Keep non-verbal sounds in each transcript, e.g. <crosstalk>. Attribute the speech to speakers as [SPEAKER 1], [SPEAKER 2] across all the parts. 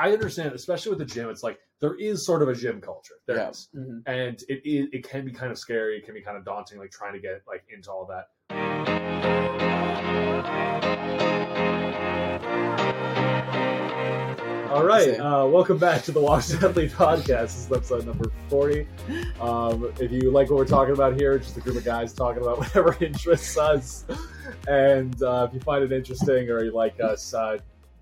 [SPEAKER 1] I understand, especially with the gym. It's like there is sort of a gym culture. There
[SPEAKER 2] Yeah.
[SPEAKER 1] is.
[SPEAKER 3] Mhm.
[SPEAKER 1] and it is it can be kind of scary. It can be kind of daunting, like trying to get like into all that. All right, uh, welcome back to the Washed Athlete Podcast. This is episode number forty. Um, if you like what we're talking about here, just a group of guys talking about <laughs> whatever interests us. And uh, if you find it interesting or you like us, uh,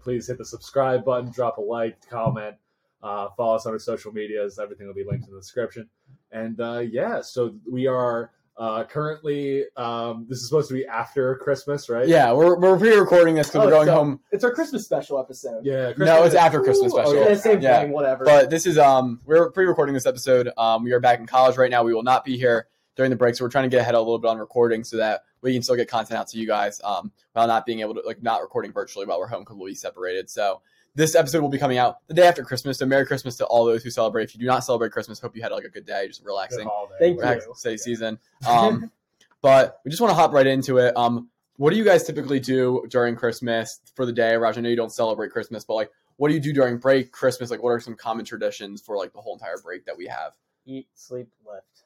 [SPEAKER 1] please hit the subscribe button, drop a like, comment, uh, follow us on our social medias. Everything will be linked in the description. And uh, yeah, so we are uh, currently. Um, this is supposed to be after Christmas, right?
[SPEAKER 2] Yeah, we're, we're pre-recording this because
[SPEAKER 3] Oh,
[SPEAKER 2] we're going
[SPEAKER 3] so-
[SPEAKER 2] home.
[SPEAKER 3] It's our Christmas special episode.
[SPEAKER 1] Yeah.
[SPEAKER 2] No, it's after Christmas special.
[SPEAKER 1] okay.
[SPEAKER 3] Yeah, same
[SPEAKER 2] Yeah.
[SPEAKER 3] thing, whatever.
[SPEAKER 2] But this is um we're pre-recording this episode. Um, we are back in college right now. We will not be here during the break, so we're trying to get ahead a little bit on recording so that we can still get content out to you guys. Um, while not being able to like not recording virtually while we're home because we'll be separated. So this episode will be coming out the day after Christmas. So Merry Christmas to all those who celebrate. If you do not celebrate Christmas, hope you had like a good day, just relaxing.
[SPEAKER 1] holiday.
[SPEAKER 3] Thank you.
[SPEAKER 2] relax, say season. Um, <laughs> but we just want to hop right into it. Um, what do you guys typically do during Christmas for the day? Raj, I know you don't celebrate Christmas, but like, what do you do during break, Christmas? Like, what are some common traditions for like the whole entire break that we have?
[SPEAKER 3] Eat, sleep, lift.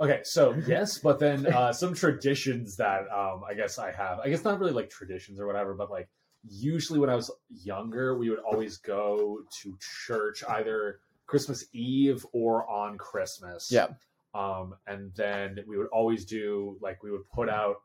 [SPEAKER 1] Okay, so <laughs> yes, but then uh, some traditions that um, I guess I have. I guess not really like traditions or whatever, but like usually when I was younger, we would always go to church either Christmas Eve or on Christmas.
[SPEAKER 2] Yeah.
[SPEAKER 1] Um, and then we would always do like we would put out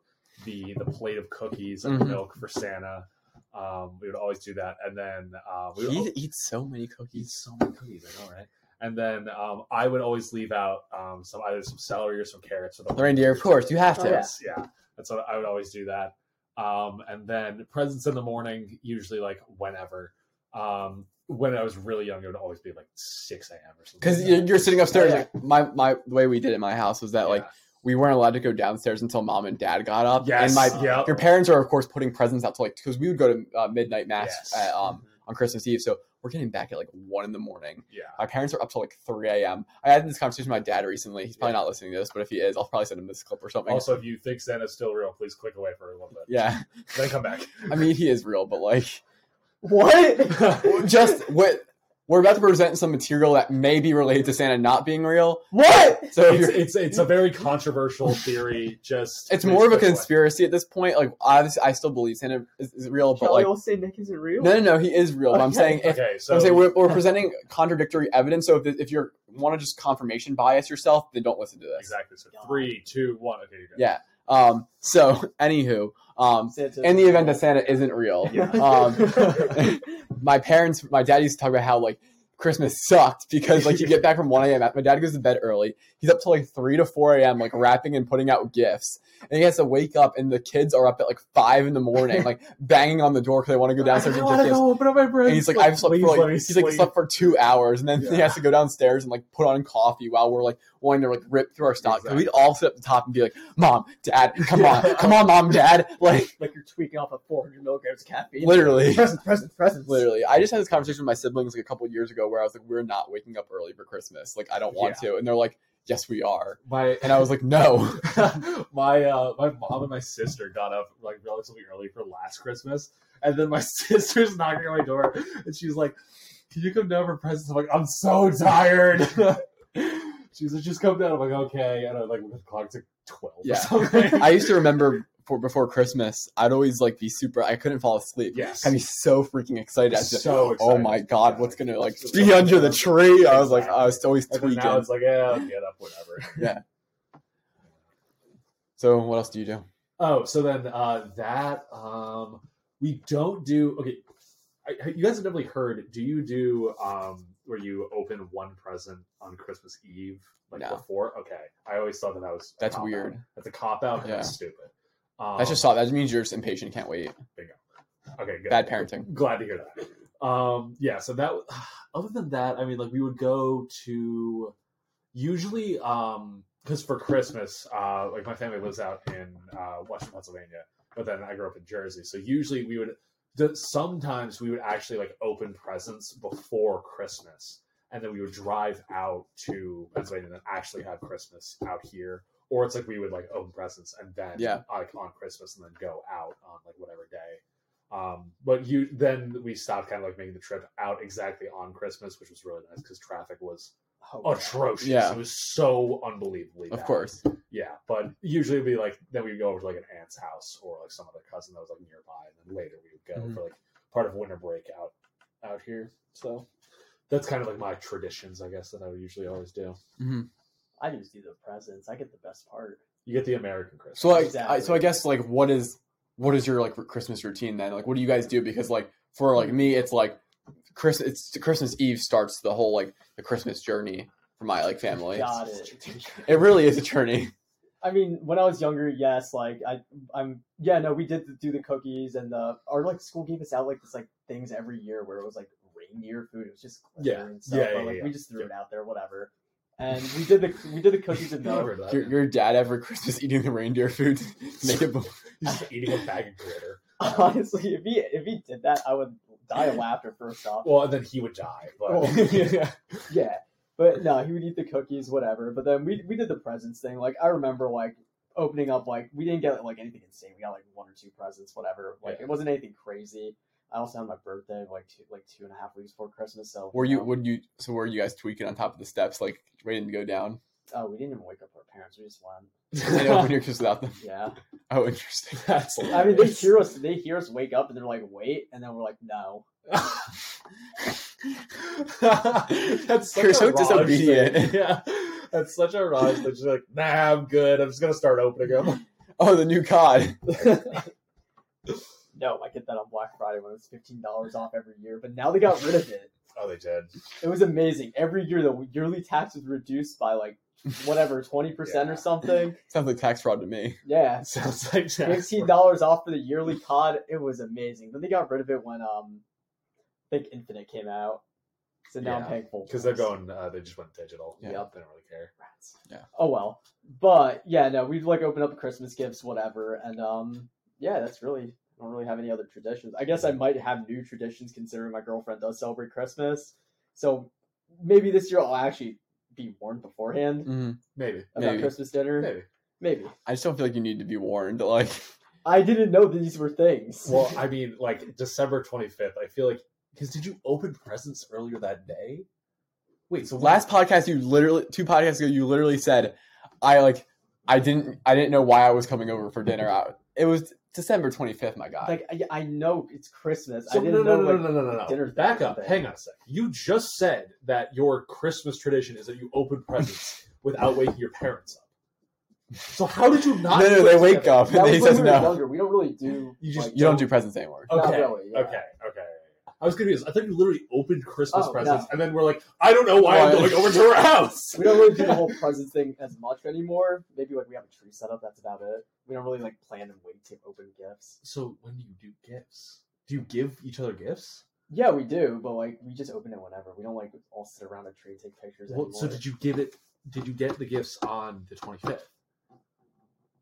[SPEAKER 1] the the plate of cookies and
[SPEAKER 2] Mhm.
[SPEAKER 1] milk for Santa. Um, we would always do that, and then uh, we would
[SPEAKER 2] He eats so many cookies.
[SPEAKER 1] so many cookies. I know, right? And then um, I would always leave out um, some either some celery or some carrots for the
[SPEAKER 2] The reindeer, of course, you have
[SPEAKER 3] Oh,
[SPEAKER 2] to.
[SPEAKER 3] yeah.
[SPEAKER 1] Yes, yeah. That's what I would always do that. Um, and then presents in the morning, usually like whenever. Um, when I was really young, it would always be like six a.m. or something.
[SPEAKER 2] Because
[SPEAKER 1] like
[SPEAKER 2] you're, you're sitting upstairs.
[SPEAKER 3] Yeah.
[SPEAKER 2] Like my my the way we did it in my house was that like we weren't allowed to go downstairs until mom and dad got up.
[SPEAKER 1] yes,
[SPEAKER 2] And my
[SPEAKER 1] yeah,
[SPEAKER 2] your parents are of course putting presents out to like because we would go to uh, midnight mass
[SPEAKER 1] Yes.
[SPEAKER 2] at, um, on Christmas Eve. So we're getting back at like one in the morning.
[SPEAKER 1] yeah.
[SPEAKER 2] My parents are up till like 3 a.m. I had this conversation with my dad recently. He's probably not listening to this, but if he is, I'll probably send him this clip or something.
[SPEAKER 1] Also, if you think Santa's still real, please click away for a little bit.
[SPEAKER 2] yeah,
[SPEAKER 1] Then come back. <laughs>
[SPEAKER 2] I mean he is real, but like
[SPEAKER 3] What? <laughs>
[SPEAKER 2] just what we're about to present some material that may be related to Santa not being real.
[SPEAKER 3] what?
[SPEAKER 2] So
[SPEAKER 1] it's, it's it's a very controversial theory. Just <laughs>
[SPEAKER 2] it's more of a
[SPEAKER 1] click away.
[SPEAKER 2] conspiracy at this point. Like obviously, I still believe Santa is, is real, but
[SPEAKER 3] Kelly
[SPEAKER 2] like
[SPEAKER 3] will say Nick isn't real.
[SPEAKER 2] no, no, no, he is real. But I'm saying if
[SPEAKER 1] Okay, so
[SPEAKER 2] I'm saying we're, we're presenting contradictory evidence. So if if you want to just confirmation bias yourself, then don't listen to this.
[SPEAKER 1] exactly. So three, two, one. Okay, you're good.
[SPEAKER 2] Yeah. Um. So <laughs> anywho, um, in the event that Santa isn't real, um, <laughs> <laughs> my parents, my dad used to talk about how like Christmas sucked because like you <laughs> get back from 1 a.m. My dad goes to bed early. He's up till like 3 to 4 a.m. like wrapping and putting out gifts. And he has to wake up and the kids are up at like 5 in the morning, like <laughs> banging on the door because they want to go downstairs and get gifts.
[SPEAKER 1] open up my
[SPEAKER 2] And he's like, I've slept
[SPEAKER 1] Please
[SPEAKER 2] for like he's like slept for two hours, and then he has to go downstairs and like put on coffee while we're like wanting to like rip through our stock.
[SPEAKER 1] Exactly.
[SPEAKER 2] we'd all sit up at the top and be like, "Mom, Dad, come
[SPEAKER 1] Yeah.
[SPEAKER 2] on, come on, Mom, Dad!" <laughs> Like
[SPEAKER 3] like you're tweaking off of 400 milligrams of caffeine.
[SPEAKER 2] literally,
[SPEAKER 3] Presents, presents, presents.
[SPEAKER 2] literally. I just had this conversation with my siblings like a couple years ago where I was like, "We're not waking up early for Christmas. Like I don't want to," and they're like, "Yes, we are."
[SPEAKER 1] My
[SPEAKER 2] And I was like, "No." <laughs>
[SPEAKER 1] my uh, my mom and my sister got up like relatively early for last Christmas, and then my <laughs> sister's knocking on my door, and she's like, "Can you come down for presents?" I'm like, "I'm so tired." <laughs> she's like, "Just come down." I'm like, "Okay," and I like the clock's like twelve.
[SPEAKER 2] Yeah.
[SPEAKER 1] or something.
[SPEAKER 2] I used to remember for before Christmas, I'd always like be super. I couldn't fall asleep.
[SPEAKER 1] yes,
[SPEAKER 2] I'd be so freaking excited. I'd be like,
[SPEAKER 1] so
[SPEAKER 2] oh my god, what's gonna like be under the tree? I was like, I was always
[SPEAKER 1] And
[SPEAKER 2] tweaking.
[SPEAKER 1] now it's like, yeah, I'll get up, whatever. <laughs> Yeah.
[SPEAKER 2] So what else do you do?
[SPEAKER 1] Oh, so then uh, that um, we don't do. Okay, I, you guys have definitely heard. Do you do um, where you open one present on Christmas Eve, like
[SPEAKER 2] No.
[SPEAKER 1] before? Okay, I always thought that that was
[SPEAKER 2] That's weird.
[SPEAKER 1] That's a cop out.
[SPEAKER 2] Yeah.
[SPEAKER 1] That's stupid. Um,
[SPEAKER 2] That's just so. that means you're just impatient, can't wait.
[SPEAKER 1] okay. Good.
[SPEAKER 2] Bad parenting.
[SPEAKER 1] Glad to hear that. Um, yeah. So that. <sighs> Other than that, I mean, like we would go to usually um because for Christmas, uh, like my family lives out in uh, Western Pennsylvania, but then I grew up in Jersey. So usually we would. Sometimes we would actually like open presents before Christmas, and then we would drive out to Pennsylvania and then actually have Christmas out here. Or it's like we would like open presents and then
[SPEAKER 2] Yeah.
[SPEAKER 1] like on Christmas and then go out on like whatever day. Um, but you then we stopped kind of like making the trip out exactly on Christmas, which was really nice because traffic was
[SPEAKER 3] Oh,
[SPEAKER 1] atrocious.
[SPEAKER 2] Yeah.
[SPEAKER 1] It was so unbelievably
[SPEAKER 2] Of course.
[SPEAKER 1] Yeah, but usually it'd be like then we'd go over to like an aunt's house or like some other cousin that was like nearby, and then later we would go
[SPEAKER 2] Mhm.
[SPEAKER 1] for like part of winter break out out here. So that's kind of like my traditions, I guess, that I would usually always do.
[SPEAKER 2] hmm
[SPEAKER 3] I just do the presents. I get the best part.
[SPEAKER 1] You get the American Christmas.
[SPEAKER 2] So like,
[SPEAKER 3] Exactly.
[SPEAKER 2] I, so I guess like, what is what is your like Christmas routine then? Like, what do you guys do? Because like for like me, it's like Chris. It's Christmas Eve starts the whole like the Christmas journey for my like family.
[SPEAKER 3] Got it.
[SPEAKER 2] It really is a journey.
[SPEAKER 3] I mean, when I was younger, yes, like I, I'm, yeah, no, we did do the cookies and the our like school gave us out like this like things every year where it was like reindeer food. It was just glitter
[SPEAKER 1] Yeah.
[SPEAKER 3] and stuff,
[SPEAKER 1] Yeah,
[SPEAKER 3] but
[SPEAKER 1] yeah,
[SPEAKER 3] like
[SPEAKER 1] yeah.
[SPEAKER 3] we just threw it out there, whatever. And we did the we did the cookies and
[SPEAKER 1] I
[SPEAKER 3] milk.
[SPEAKER 2] Your, your dad every Christmas eating the reindeer food, make it. <laughs>
[SPEAKER 1] He's just eating a bag of glitter. <laughs>
[SPEAKER 3] Honestly, if he if he did that, I would die of laughter. First off,
[SPEAKER 1] Well, and then he would die. But
[SPEAKER 3] Oh. <laughs>
[SPEAKER 1] yeah.
[SPEAKER 3] yeah, but no, he would eat the cookies, whatever. But then we we did the presents thing. Like I remember like opening up like we didn't get like anything insane. We got like one or two presents, whatever. Like
[SPEAKER 1] Yeah.
[SPEAKER 3] it wasn't anything crazy. I also had my birthday like two like two and a half weeks before Christmas. So
[SPEAKER 2] Were you?
[SPEAKER 3] know,
[SPEAKER 2] Would you? So were you guys tweaking on top of the steps, like waiting to go down?
[SPEAKER 3] Oh, we didn't even wake up our parents. We just went. <laughs>
[SPEAKER 2] And open your <laughs> Christmas without them.
[SPEAKER 3] Yeah, <laughs>
[SPEAKER 2] Oh, interesting.
[SPEAKER 1] That's
[SPEAKER 3] I mean they hear us. They hear us wake up and they're like, "Wait," and then we're like, "No."
[SPEAKER 1] That's such
[SPEAKER 2] You're so disobedient.
[SPEAKER 1] thing. Yeah, that's such a Raj thing. She's like, nah, I'm good. I'm just gonna start opening them.
[SPEAKER 2] Oh, the new COD.
[SPEAKER 3] No, I get that on Black Friday when it was fifteen dollars off every year, but now they got rid of it.
[SPEAKER 1] oh, they did.
[SPEAKER 3] It was amazing. Every year the yearly tax was reduced by like whatever twenty percent
[SPEAKER 1] Yeah.
[SPEAKER 3] or something. <laughs>
[SPEAKER 2] Sounds like tax fraud to me.
[SPEAKER 3] Yeah, <laughs>
[SPEAKER 1] Sounds like
[SPEAKER 3] fifteen dollars off for the yearly COD. It was amazing. Then they got rid of it when um, I think Infinite came out. So now I'm
[SPEAKER 1] Yeah,
[SPEAKER 3] paying full
[SPEAKER 1] because they're going. Uh, they just went digital.
[SPEAKER 2] Yeah.
[SPEAKER 1] Yep, they don't really care.
[SPEAKER 3] Rats.
[SPEAKER 2] Yeah.
[SPEAKER 3] Oh well, but yeah, no, we've like opened up Christmas gifts, whatever, and um, yeah, that's really. I don't really have any other traditions. I guess I might have new traditions considering my girlfriend does celebrate Christmas. So maybe this year I'll actually be warned beforehand
[SPEAKER 2] hmm
[SPEAKER 1] Maybe.
[SPEAKER 3] about
[SPEAKER 2] Maybe.
[SPEAKER 3] Christmas dinner.
[SPEAKER 1] Maybe.
[SPEAKER 3] Maybe.
[SPEAKER 2] I just don't feel like you need to be warned. Like,
[SPEAKER 3] I didn't know these were things.
[SPEAKER 1] Well, I <laughs> mean, like December 25th. I feel like because did you open presents earlier that day? Wait, so
[SPEAKER 2] last podcast, you literally two podcasts ago, you literally said, "I like, I didn't, I didn't know why I was coming over for dinner." Out. It was December twenty fifth. My God.
[SPEAKER 3] like I, I know it's Christmas.
[SPEAKER 1] So
[SPEAKER 3] I
[SPEAKER 1] no,
[SPEAKER 3] didn't
[SPEAKER 1] no,
[SPEAKER 3] know
[SPEAKER 1] no,
[SPEAKER 3] like,
[SPEAKER 1] no, no, no, no,
[SPEAKER 3] dinner's
[SPEAKER 1] Back up.
[SPEAKER 3] thing.
[SPEAKER 1] Hang on a sec. You just said that your Christmas tradition is that you open <laughs> presents without waking your parents up. So how did you not?
[SPEAKER 2] no, no, they wake
[SPEAKER 1] together?
[SPEAKER 2] up
[SPEAKER 3] That
[SPEAKER 2] and he says
[SPEAKER 3] we
[SPEAKER 2] no.
[SPEAKER 3] younger. We don't really do.
[SPEAKER 1] You just
[SPEAKER 3] like,
[SPEAKER 2] You don't do presents anymore.
[SPEAKER 1] Okay.
[SPEAKER 3] really, yeah.
[SPEAKER 1] Okay. Okay. I was gonna confused. I thought you literally opened Christmas
[SPEAKER 3] Oh,
[SPEAKER 1] presents
[SPEAKER 3] no.
[SPEAKER 1] and then we're like, I don't know why I'm going over to her house.
[SPEAKER 3] We don't really do the whole presents thing as much anymore. Maybe like we have a tree set up. That's about it. We don't really like plan and wait to open gifts.
[SPEAKER 1] So when do you do gifts? Do you give each other gifts?
[SPEAKER 3] Yeah, we do, but like we just open it whenever. We don't like all sit around a tree and take pictures
[SPEAKER 1] Well,
[SPEAKER 3] anymore.
[SPEAKER 1] so did you give it? Did you get the gifts on the 25th?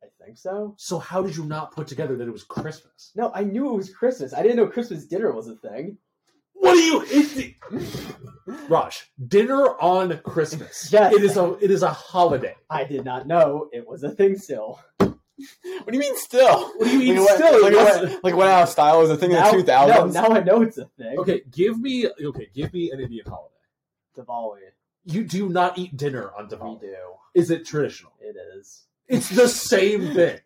[SPEAKER 3] I think so.
[SPEAKER 1] So how did you not put together that it was Christmas?
[SPEAKER 3] No, I knew it was Christmas. I didn't know Christmas dinner was a thing.
[SPEAKER 1] What are you? It, Raj, dinner on Christmas.
[SPEAKER 3] Yes.
[SPEAKER 1] it is a it is a holiday.
[SPEAKER 3] I did not know it was a thing still.
[SPEAKER 2] What do you mean still?
[SPEAKER 1] What do you mean
[SPEAKER 2] like, what-
[SPEAKER 1] still?
[SPEAKER 2] Like,
[SPEAKER 1] What's-
[SPEAKER 2] what, like went out of style was a thing
[SPEAKER 3] now,
[SPEAKER 2] in the two thousands.
[SPEAKER 3] No, now I know it's a thing.
[SPEAKER 1] Okay, give me okay, give me an Indian holiday.
[SPEAKER 3] Diwali.
[SPEAKER 1] You do not eat dinner on Diwali.
[SPEAKER 3] We
[SPEAKER 1] Diwali.
[SPEAKER 3] do.
[SPEAKER 1] Is it traditional?
[SPEAKER 3] It is.
[SPEAKER 1] It's the same thing.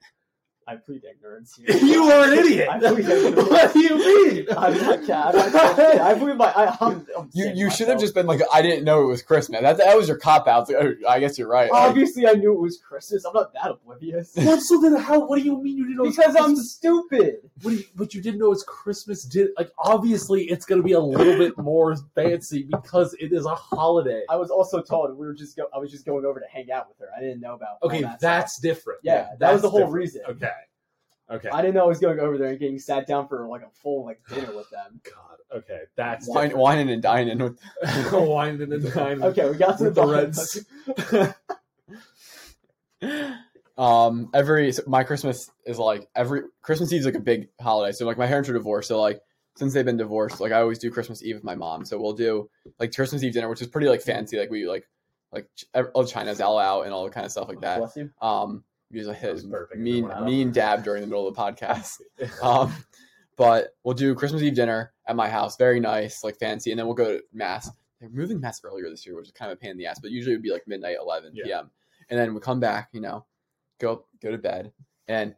[SPEAKER 3] I plead ignorance here. <laughs>
[SPEAKER 1] you are an idiot.
[SPEAKER 3] I plead ignorance. <laughs>
[SPEAKER 1] what do you mean?
[SPEAKER 3] I'm not cat. I'm not kid. I believe my. I, I'm, I'm <laughs>
[SPEAKER 2] You you should have just been like, I didn't know it was Christmas. That that was your cop out. Like, oh, I guess you're right. Like,
[SPEAKER 3] Obviously, I knew it was Christmas. I'm not that oblivious.
[SPEAKER 1] What? So then, how? What do you mean you didn't know? it's
[SPEAKER 3] because I'm stupid.
[SPEAKER 1] What do you, but you didn't know it's Christmas. Did like obviously it's going to be a little bit more fancy because it is a holiday.
[SPEAKER 3] I was also told we were just go. I was just going over to hang out with her. I didn't know about.
[SPEAKER 1] Okay,
[SPEAKER 3] that
[SPEAKER 1] that's
[SPEAKER 3] stuff.
[SPEAKER 1] different.
[SPEAKER 3] Yeah, that was the whole
[SPEAKER 1] different.
[SPEAKER 3] reason.
[SPEAKER 1] Okay, okay.
[SPEAKER 3] I didn't know I was going over there and getting sat down for like a full like dinner with them. <laughs>
[SPEAKER 1] God. Okay, that's
[SPEAKER 2] wine,
[SPEAKER 1] different.
[SPEAKER 2] whining and dining with <laughs>
[SPEAKER 1] Wine and dine. <laughs>
[SPEAKER 3] Okay, we got to
[SPEAKER 1] with
[SPEAKER 3] the
[SPEAKER 1] the. Reds.
[SPEAKER 2] um every so my christmas is like every christmas eve is like a big holiday so like my parents are divorced so like since they've been divorced like i always do christmas eve with my mom so we'll do like christmas eve dinner which is pretty like fancy like we like like all china's all out and all the kind of stuff like that
[SPEAKER 3] Bless you.
[SPEAKER 2] um
[SPEAKER 1] That was
[SPEAKER 2] hit
[SPEAKER 1] perfect.
[SPEAKER 2] me,
[SPEAKER 1] Everyone out.
[SPEAKER 2] me and dab during the middle of the podcast <laughs> um but we'll do Christmas Eve dinner at my house, very nice, like fancy, and then we'll go to mass. They're moving mass earlier this year, which is kind of a pain in the ass, but usually it would be like midnight, eleven
[SPEAKER 1] Yeah.
[SPEAKER 2] p.m. And then we come back, you know, go go to bed, and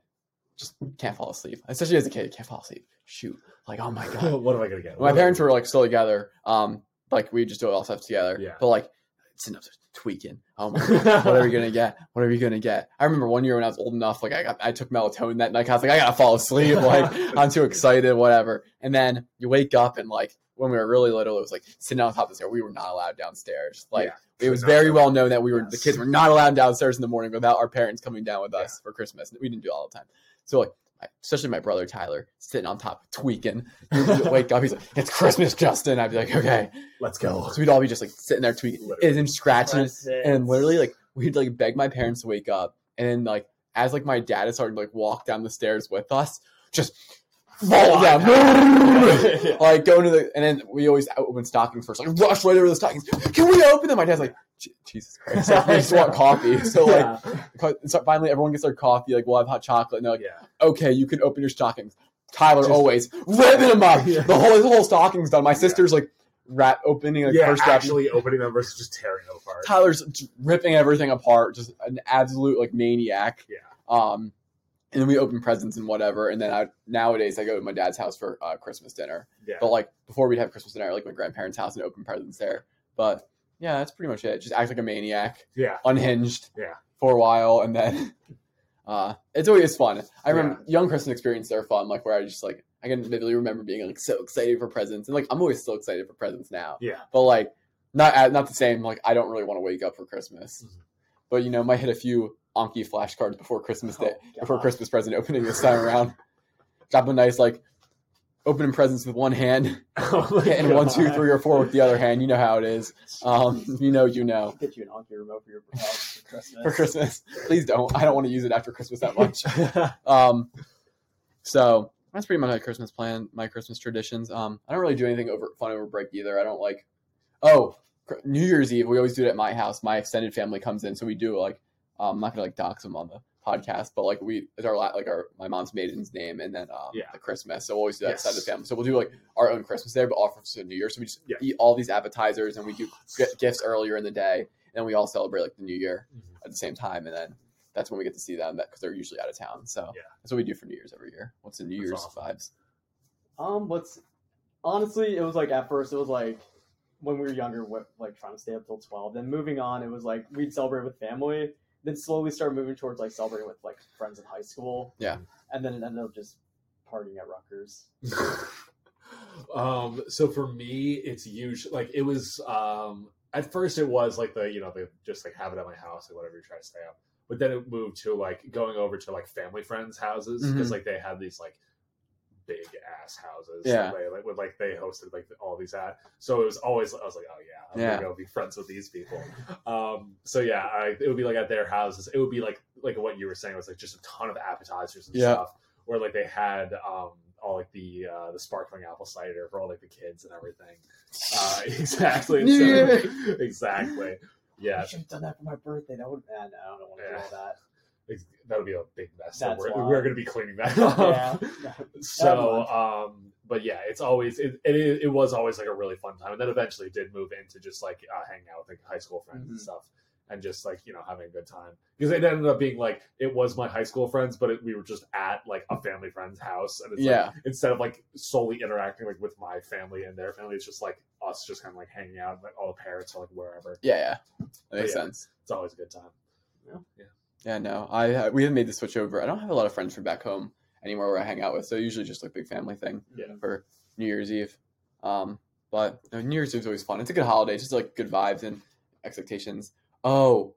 [SPEAKER 2] just can't fall asleep. Especially as a kid, can't fall asleep. Shoot, like oh my <laughs> god.
[SPEAKER 1] what am I gonna get?
[SPEAKER 2] my parents were like still together. Um, like we just do all stuff together.
[SPEAKER 1] Yeah.
[SPEAKER 2] But like up there tweaking. Oh my god, what are we gonna get? What are we gonna get? I remember one year when I was old enough, like I got, I took melatonin that night. I was like, I gotta fall asleep. <laughs> Like I'm too excited, whatever. And then you wake up and like when we were really little, it was like sitting on top of the stair. We were not allowed downstairs. Like
[SPEAKER 1] Yeah.
[SPEAKER 2] it was very well known that we were the kids were not allowed downstairs in the morning without our parents coming down with us for Christmas. We didn't do it all the time. So like I- especially my brother Tyler sitting on top tweaking. Wake up, he's like, "It's Christmas, Justin." I'd be like, "Okay."
[SPEAKER 1] Let's go.
[SPEAKER 2] So we'd all be just like sitting there tweaking
[SPEAKER 1] Literally.
[SPEAKER 2] and scratching, and literally like we'd like beg my parents to wake up, and then like as like my dad had started to like walk down the stairs with us, just fall down, <laughs> <laughs> like going to the, and then we always open stockings first, like rush right over the stockings. Can we open them? My dad's like, Jesus Christ, like, we just want <laughs> coffee. So like,
[SPEAKER 1] yeah.
[SPEAKER 2] so finally everyone gets their coffee. Like we'll have hot chocolate, and they're like,
[SPEAKER 1] yeah.
[SPEAKER 2] okay, you can open your stockings. Tyler
[SPEAKER 1] Just-
[SPEAKER 2] always ripping them up.
[SPEAKER 1] Yeah.
[SPEAKER 2] The whole the whole stocking's done. My sister's like rat opening like
[SPEAKER 1] yeah,
[SPEAKER 2] first
[SPEAKER 1] actually opening them versus just tearing them apart.
[SPEAKER 2] Tyler's ripping everything apart, just an absolute like maniac.
[SPEAKER 1] Yeah.
[SPEAKER 2] Um, and then we open presents and whatever. And then I nowadays I go to my dad's house for uh, Christmas dinner.
[SPEAKER 1] Yeah.
[SPEAKER 2] But like before we'd have Christmas dinner, like my grandparents' house and open presents there. But yeah, that's pretty much it. Just act like a maniac,
[SPEAKER 1] yeah.
[SPEAKER 2] unhinged.
[SPEAKER 1] Yeah.
[SPEAKER 2] For a while, and then <laughs> uh, it's always fun. I remember young Christmas experiences are fun, like where I just like I can vividly remember being like so excited for presents, and like I'm always still excited for presents now
[SPEAKER 1] Yeah.
[SPEAKER 2] but like not not the same. Like I don't really want to wake up for Christmas,
[SPEAKER 1] Mhm.
[SPEAKER 2] but you know, might hit a few Anki flashcards before Christmas Day,
[SPEAKER 3] Oh,
[SPEAKER 2] before Christmas present opening this time around. Drop a nice like opening presents with one hand, <laughs>
[SPEAKER 1] Oh
[SPEAKER 2] hitting <laughs> one,
[SPEAKER 1] God.
[SPEAKER 2] three, or four with the other hand. You know how it is. Um, you know, you know.
[SPEAKER 3] Get you an Anki remote for your <laughs> for Christmas.
[SPEAKER 2] For Christmas, please don't. I don't want to use it after Christmas that much. Um, so that's pretty much my Christmas plan, my Christmas traditions. Um, I don't really do anything over fun over break either. I don't like. Oh, New Year's Eve. We always do it at my house. My extended family comes in, so we do like. Um, I'm not gonna like dox them on the podcast, but like we it's our la- like our my mom's maiden's name, and then um,
[SPEAKER 1] Yeah.
[SPEAKER 2] the Christmas. So we'll always do that
[SPEAKER 1] Yes.
[SPEAKER 2] side of the family. So we'll do like our own Christmas there, but offer to New Year. So we just
[SPEAKER 1] Yeah.
[SPEAKER 2] eat all these appetizers, and we do get gifts earlier in the day, and then we all celebrate like the New Year
[SPEAKER 1] Mhm.
[SPEAKER 2] at the same time, and then that's when we get to see them because they're usually out of town. So
[SPEAKER 1] Yeah.
[SPEAKER 2] that's what we do for New Year's every year. What's the New
[SPEAKER 1] That's
[SPEAKER 2] Year's
[SPEAKER 1] awesome.
[SPEAKER 2] vibes?
[SPEAKER 3] Um, what's honestly, it was like at first it was like when we were younger, what, like trying to stay up till twelve. Then moving on, it was like we'd celebrate with family. Then slowly start moving towards like celebrating with like friends in high school.
[SPEAKER 2] Yeah.
[SPEAKER 3] and then it ended up just partying at Rutgers. <laughs>
[SPEAKER 1] um so for me it's usually like it was um at first it was like the you know the just like have it at my house or whatever you try to stay up but then it moved to like going over to like family friends houses because
[SPEAKER 2] Mhm.
[SPEAKER 1] like they had these like big ass houses
[SPEAKER 2] Yeah.
[SPEAKER 1] they like with like they hosted like all these at so it was always i was like oh yeah i'm
[SPEAKER 2] Yeah.
[SPEAKER 1] gonna go be friends with these people um so yeah I, it would be like at their houses it would be like like what you were saying was like just a ton of appetizers and
[SPEAKER 2] Yeah.
[SPEAKER 1] stuff where like they had um all like the uh the sparkling apple cider for all like the kids and everything uh <laughs> exactly And
[SPEAKER 2] New
[SPEAKER 1] so- <laughs> exactly yeah
[SPEAKER 3] I should have done that for my birthday. That would. Man, I don't want to
[SPEAKER 1] Yeah.
[SPEAKER 3] do all that.
[SPEAKER 1] Ex- that would be a big mess
[SPEAKER 3] That's
[SPEAKER 1] we're, we're gonna be cleaning that <laughs> up
[SPEAKER 3] Yeah. <laughs>
[SPEAKER 1] so um but yeah it's always it, it it was always like a really fun time and then eventually did move into just like uh, hanging out with like high school friends and
[SPEAKER 3] Mhm.
[SPEAKER 1] stuff and just like you know having a good time because it ended up being like it was my high school friends but it, we were just at like a family friend's house and it's like,
[SPEAKER 2] Yeah.
[SPEAKER 1] instead of like solely interacting like with my family and their family it's just like us just kind of like hanging out like all the parents are like wherever
[SPEAKER 2] Yeah, yeah. That makes
[SPEAKER 1] yeah.
[SPEAKER 2] sense.
[SPEAKER 1] it's always a good time
[SPEAKER 2] Yeah, no. I uh, we have made the switch over. I don't have a lot of friends from back home anymore where I hang out with, so usually just like big family thing
[SPEAKER 1] Yeah.
[SPEAKER 2] for New Year's Eve. Um, but no, New Year's Eve is always fun. It's a good holiday, just like good vibes and expectations. Oh,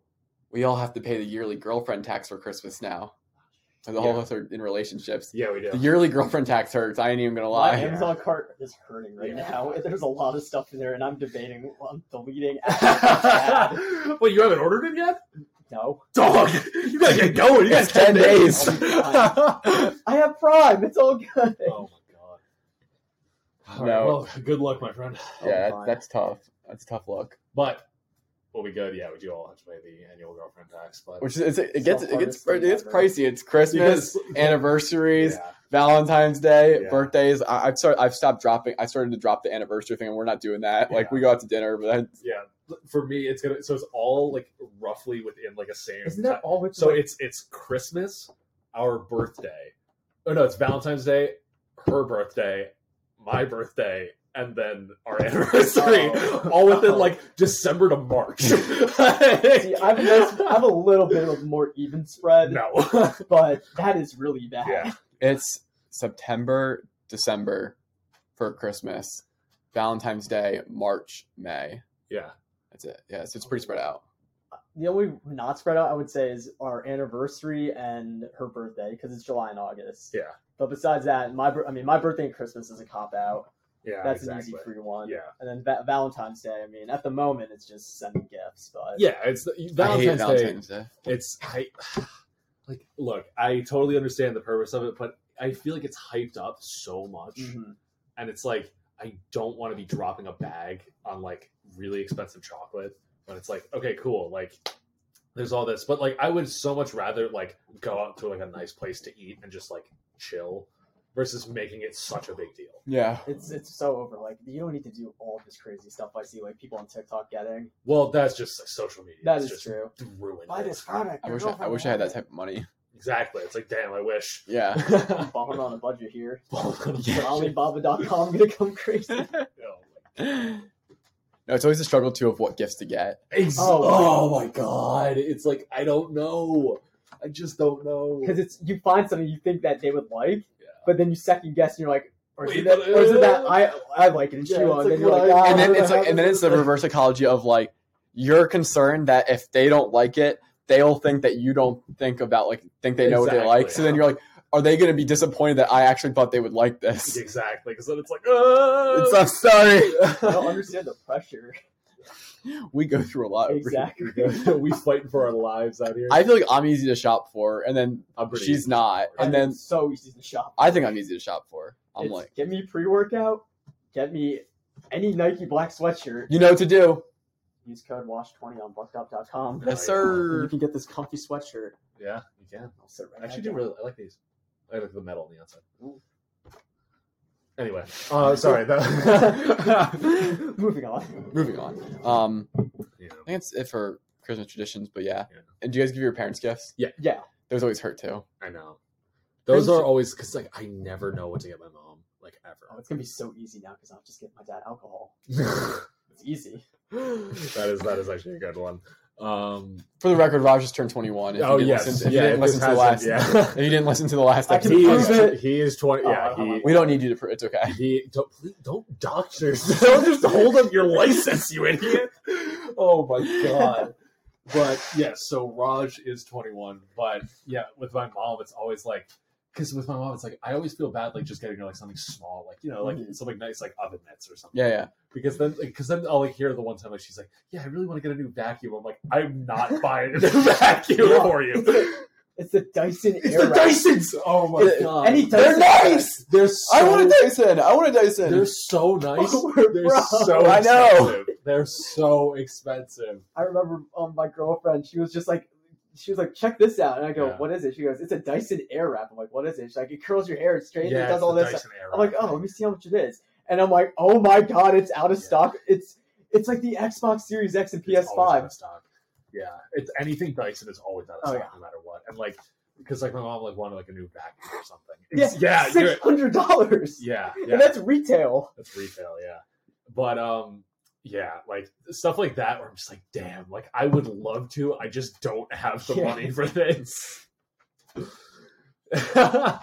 [SPEAKER 2] we all have to pay the yearly girlfriend tax for Christmas now. And the whole
[SPEAKER 1] Yeah.
[SPEAKER 2] of us are in relationships.
[SPEAKER 1] yeah we do
[SPEAKER 2] The yearly girlfriend tax hurts. I ain't even gonna lie.
[SPEAKER 3] My
[SPEAKER 2] lie.
[SPEAKER 3] Amazon cart is hurting right
[SPEAKER 1] Yeah.
[SPEAKER 3] now. <laughs> There's a lot of stuff in there, and I'm debating on deleting. <laughs> <laughs>
[SPEAKER 1] Wait, you haven't ordered it yet?
[SPEAKER 3] No,
[SPEAKER 1] Dog, <laughs> you gotta get going. You got 10
[SPEAKER 2] 10
[SPEAKER 1] days.
[SPEAKER 2] days.
[SPEAKER 1] oh <laughs>
[SPEAKER 3] I have Prime. It's all good.
[SPEAKER 1] Oh, my god. All right,
[SPEAKER 2] No.
[SPEAKER 1] well, good luck, my friend.
[SPEAKER 3] Oh,
[SPEAKER 2] yeah, that, that's tough. That's tough luck.
[SPEAKER 1] But we'll be good. Yeah, we do all have to pay the annual girlfriend tax, but
[SPEAKER 2] Which is it's, it gets it gets
[SPEAKER 3] hardest
[SPEAKER 2] it gets pricey. It's Christmas,
[SPEAKER 1] Because- <laughs>
[SPEAKER 2] anniversaries,
[SPEAKER 1] yeah,
[SPEAKER 2] Valentine's Day,
[SPEAKER 1] Yeah.
[SPEAKER 2] birthdays. I, I've started. I've stopped dropping. I started to drop the anniversary thing, and we're not doing that. Like we go out to dinner, but I,
[SPEAKER 1] yeah. For me, it's gonna so it's all like roughly within like a same.
[SPEAKER 3] Isn't that all with
[SPEAKER 1] So
[SPEAKER 3] like,
[SPEAKER 1] it's it's Christmas, our birthday. Oh no, it's Valentine's Day, her birthday, my birthday, and then our <laughs> oh. anniversary.
[SPEAKER 3] Oh.
[SPEAKER 1] All within
[SPEAKER 3] Oh. <laughs>
[SPEAKER 1] like December to March. <laughs>
[SPEAKER 3] See, I have, a I have a little bit of more even spread,
[SPEAKER 1] no.
[SPEAKER 3] but that is really bad.
[SPEAKER 1] Yeah.
[SPEAKER 2] it's September, December for Christmas, Valentine's Day, March, May.
[SPEAKER 1] yeah.
[SPEAKER 2] That's it. Yeah, so it's pretty spread out.
[SPEAKER 3] The only not spread out I would say is our anniversary and her birthday because it's July and August.
[SPEAKER 1] Yeah.
[SPEAKER 3] But besides that, my I mean my birthday and Christmas is a cop out.
[SPEAKER 1] Yeah.
[SPEAKER 3] That's
[SPEAKER 1] exactly.
[SPEAKER 3] an easy free one.
[SPEAKER 1] Yeah.
[SPEAKER 3] And then va- Valentine's Day. I mean, at the moment it's just sending gifts, but
[SPEAKER 1] Yeah, it's
[SPEAKER 2] I hate
[SPEAKER 1] Valentine's Day.
[SPEAKER 2] Day.
[SPEAKER 1] It's I <sighs> like look, I totally understand the purpose of it, but I feel like it's hyped up so much.
[SPEAKER 3] Mhm.
[SPEAKER 1] and it's like I don't want to be dropping a bag on like really expensive chocolate, but it's like okay, cool, like there's all this, but like I would so much rather like go out to like a nice place to eat and just like chill versus making it such a big deal.
[SPEAKER 2] Yeah.
[SPEAKER 3] it's it's so over. Like you don't need to do all this crazy stuff I see like people on TikTok getting.
[SPEAKER 1] Well, that's just like, social media.
[SPEAKER 3] That
[SPEAKER 1] It's
[SPEAKER 3] is
[SPEAKER 1] just
[SPEAKER 3] true.
[SPEAKER 1] Ruined
[SPEAKER 3] Buy this product.
[SPEAKER 2] I wish I, I wish I had that type of money.
[SPEAKER 1] Exactly. It's like damn, I wish.
[SPEAKER 2] Yeah. <laughs> <laughs>
[SPEAKER 3] it. Bombing on a budget here. <laughs>
[SPEAKER 2] Yeah.
[SPEAKER 3] Alibaba.com gonna come crazy.
[SPEAKER 1] Oh,
[SPEAKER 2] No, it's always a struggle too of what gifts to get.
[SPEAKER 1] Ex-
[SPEAKER 3] Oh.
[SPEAKER 1] oh my god! It's like I don't know. I just don't know.
[SPEAKER 3] because it's you find something you think that they would like,
[SPEAKER 1] Yeah.
[SPEAKER 3] But then you second guess and you're like, or is,
[SPEAKER 1] Wait,
[SPEAKER 3] it that,
[SPEAKER 1] but,
[SPEAKER 3] or is it that I I like it and
[SPEAKER 1] yeah,
[SPEAKER 3] chew
[SPEAKER 1] it's
[SPEAKER 3] on?
[SPEAKER 1] like,
[SPEAKER 3] Then you're like, ah,
[SPEAKER 2] and then it's like, and then it's the reverse psychology of like you're concerned that if they don't like it, they'll think that you don't think about like think they know what they like.
[SPEAKER 1] Exactly.
[SPEAKER 2] So then you're like, are they going to be disappointed that I actually thought they would like this?
[SPEAKER 1] exactly because then it's like, oh,
[SPEAKER 2] It's I'm sorry.
[SPEAKER 3] I don't understand the pressure. <laughs>
[SPEAKER 2] we go through a lot.
[SPEAKER 3] Exactly.
[SPEAKER 1] we fighting for our lives out here.
[SPEAKER 2] I feel like I'm easy to shop for, and then she's not.
[SPEAKER 3] And
[SPEAKER 2] And then
[SPEAKER 3] so easy to shop.
[SPEAKER 2] I think I'm easy to shop for. I'm
[SPEAKER 3] It's,
[SPEAKER 2] like,
[SPEAKER 3] get me pre workout, get me any Nike black sweatshirt.
[SPEAKER 2] you know what to do.
[SPEAKER 3] Use code WASHED20 on buckedup.com.
[SPEAKER 2] Yes,
[SPEAKER 1] yeah.
[SPEAKER 3] And
[SPEAKER 2] sir.
[SPEAKER 3] you can get this comfy sweatshirt.
[SPEAKER 1] Yeah, you can.
[SPEAKER 3] I'll sit right
[SPEAKER 1] I actually do really. I like these. I like the metal on the outside.
[SPEAKER 3] Ooh.
[SPEAKER 1] Anyway, uh, sorry. <laughs> The... <laughs>
[SPEAKER 3] Moving on.
[SPEAKER 2] Moving on. Um,
[SPEAKER 1] yeah.
[SPEAKER 2] I think it's it for Christmas traditions, but yeah.
[SPEAKER 1] Yeah.
[SPEAKER 2] And do you guys give your parents gifts?
[SPEAKER 3] Yeah. Yeah.
[SPEAKER 2] Those always hurt too.
[SPEAKER 1] I know. Those are always because like I never know what to get my mom like ever.
[SPEAKER 3] Oh, it's gonna be so easy now because I'll just get my dad alcohol. <laughs> It's easy.
[SPEAKER 1] that is that is actually a good one. Um,
[SPEAKER 2] For the record, Raj just turned 21. If
[SPEAKER 1] oh
[SPEAKER 2] you didn't
[SPEAKER 1] yes,
[SPEAKER 2] listen, if
[SPEAKER 1] yeah.
[SPEAKER 2] you didn't listen to the last,
[SPEAKER 1] Yeah. <laughs>
[SPEAKER 2] if you didn't listen to the last
[SPEAKER 3] I can
[SPEAKER 1] he
[SPEAKER 2] episode,
[SPEAKER 1] is he is twenty. Yeah,
[SPEAKER 3] Oh,
[SPEAKER 1] he
[SPEAKER 2] we don't need you to. prove it's okay.
[SPEAKER 1] He don't please, don't doctor. <laughs> Don't just hold up your license, you idiot. Oh my god. But yes, so Raj is 21. But yeah, with my mom, it's always like because with my mom, it's like I always feel bad like just getting her like something small, like you know, like
[SPEAKER 3] Mhm.
[SPEAKER 1] something nice, like oven mitts or something.
[SPEAKER 2] Yeah, yeah.
[SPEAKER 1] Because then, because then I'll like hear the one time like she's like, "Yeah, I really want to get a new vacuum." I'm like, "I'm not <laughs> buying a new vacuum
[SPEAKER 3] Yeah.
[SPEAKER 1] for you."
[SPEAKER 3] It's the, it's the Dyson
[SPEAKER 1] It's the Dysons. Oh my
[SPEAKER 2] Yeah,
[SPEAKER 1] god,
[SPEAKER 3] Any
[SPEAKER 2] They're nice!
[SPEAKER 1] They're so
[SPEAKER 2] I want a Dyson. I want a Dyson.
[SPEAKER 1] They're so <laughs> nice. They're so <laughs>
[SPEAKER 2] I know.
[SPEAKER 1] expensive. They're so expensive.
[SPEAKER 3] I remember um, my girlfriend. She was just like, she was like, check this out, and I go,
[SPEAKER 1] Yeah.
[SPEAKER 3] what is it? She goes, it's a Dyson Airwrap. I'm like, what is it? She's like, it curls your hair, it straightens, it does all this.
[SPEAKER 1] Dyson.
[SPEAKER 3] I'm like, oh, let me see how much it is. And I'm like, oh my god, it's out of
[SPEAKER 1] Yeah.
[SPEAKER 3] stock. It's it's like the Xbox Series X and
[SPEAKER 1] It's always out
[SPEAKER 3] PS5.
[SPEAKER 1] of stock. Yeah, it's anything Dyson is always out of
[SPEAKER 3] Oh,
[SPEAKER 1] stock,
[SPEAKER 3] yeah.
[SPEAKER 1] no matter what. And like, because like my mom like wanted like a new vacuum or something.
[SPEAKER 3] Yeah,
[SPEAKER 1] It's- yeah, you're-
[SPEAKER 3] six hundred dollars.
[SPEAKER 1] yeah, yeah.
[SPEAKER 3] and that's retail.
[SPEAKER 1] That's retail, yeah. But um, yeah, like stuff like that where I'm just like, damn, like I would love to, I just don't have the
[SPEAKER 3] Yeah.
[SPEAKER 1] money for this. <laughs>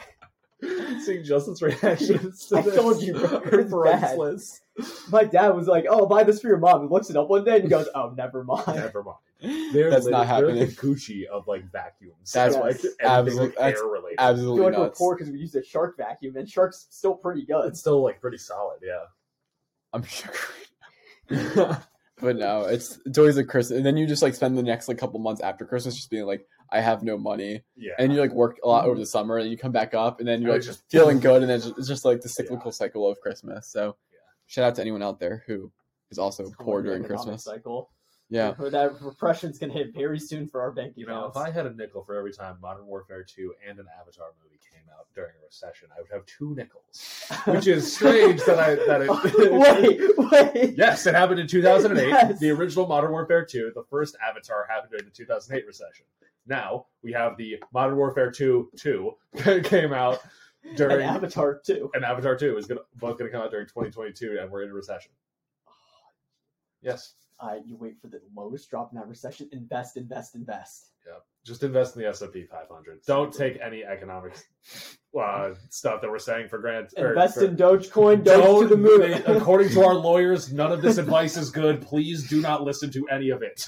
[SPEAKER 1] Seeing Justin's reactions to
[SPEAKER 3] I
[SPEAKER 1] this
[SPEAKER 3] told you, bro,
[SPEAKER 1] are
[SPEAKER 3] it's bad.
[SPEAKER 1] priceless.
[SPEAKER 3] My dad was like, "Oh, buy this for your mom." He looks it up one day and he goes, "Oh, never mind."
[SPEAKER 1] Never mind. <laughs> They're
[SPEAKER 2] That's
[SPEAKER 1] lit-
[SPEAKER 2] not
[SPEAKER 1] They're like the Gucci of like vacuums.
[SPEAKER 2] That's
[SPEAKER 1] like
[SPEAKER 3] Yes.
[SPEAKER 1] everything
[SPEAKER 2] absolute-
[SPEAKER 1] like air related.
[SPEAKER 3] I feel
[SPEAKER 2] Absolutely
[SPEAKER 3] like we're
[SPEAKER 2] nuts.
[SPEAKER 3] poor because we used a shark vacuum, and shark's still pretty good.
[SPEAKER 1] It's still like pretty solid, yeah.
[SPEAKER 2] I'm sure. But no, it's it's always a Christmas, and then you just like spend the next like couple months after Christmas just being like, I have no money,
[SPEAKER 1] yeah.
[SPEAKER 2] and you like work a lot over the summer, and you come back up, and then you're
[SPEAKER 1] oh,
[SPEAKER 2] like
[SPEAKER 1] just-
[SPEAKER 2] feeling good, and then it's just, it's just like the cyclical
[SPEAKER 1] Yeah.
[SPEAKER 2] cycle of Christmas. So,
[SPEAKER 1] Yeah.
[SPEAKER 2] shout out to anyone out there who is also
[SPEAKER 3] It's
[SPEAKER 2] poor during Christmas.
[SPEAKER 3] cycle.
[SPEAKER 2] Yeah.
[SPEAKER 3] Or that repression's gonna hit very soon for our bank
[SPEAKER 1] You know, if. I had a nickel for every time Modern Warfare 2 and an Avatar movie came out during a recession, I would have two nickels. <laughs> Which is strange that I that it <laughs>
[SPEAKER 3] wait, wait.
[SPEAKER 1] Yes, it happened in 2008.
[SPEAKER 3] Yes.
[SPEAKER 1] The original Modern Warfare 2, the first Avatar happened during the 2008 recession. Now we have the Modern Warfare 2 2 <laughs> that came out
[SPEAKER 3] And
[SPEAKER 1] during
[SPEAKER 3] Avatar 2.
[SPEAKER 1] and Avatar 2 is gonna both gonna come out during 2022 and we're in a recession. Oh, yes.
[SPEAKER 3] Uh, you wait for the lowest drop in that recession. Invest, invest, invest.
[SPEAKER 1] Yeah. Just invest in the S&P 500. Don't take any economic uh, stuff that we're saying for granted.
[SPEAKER 3] Invest
[SPEAKER 1] for-
[SPEAKER 3] in Dogecoin. Doge to the moon.
[SPEAKER 1] they- according to our lawyers, none of this advice is good. Please do not listen to any of it.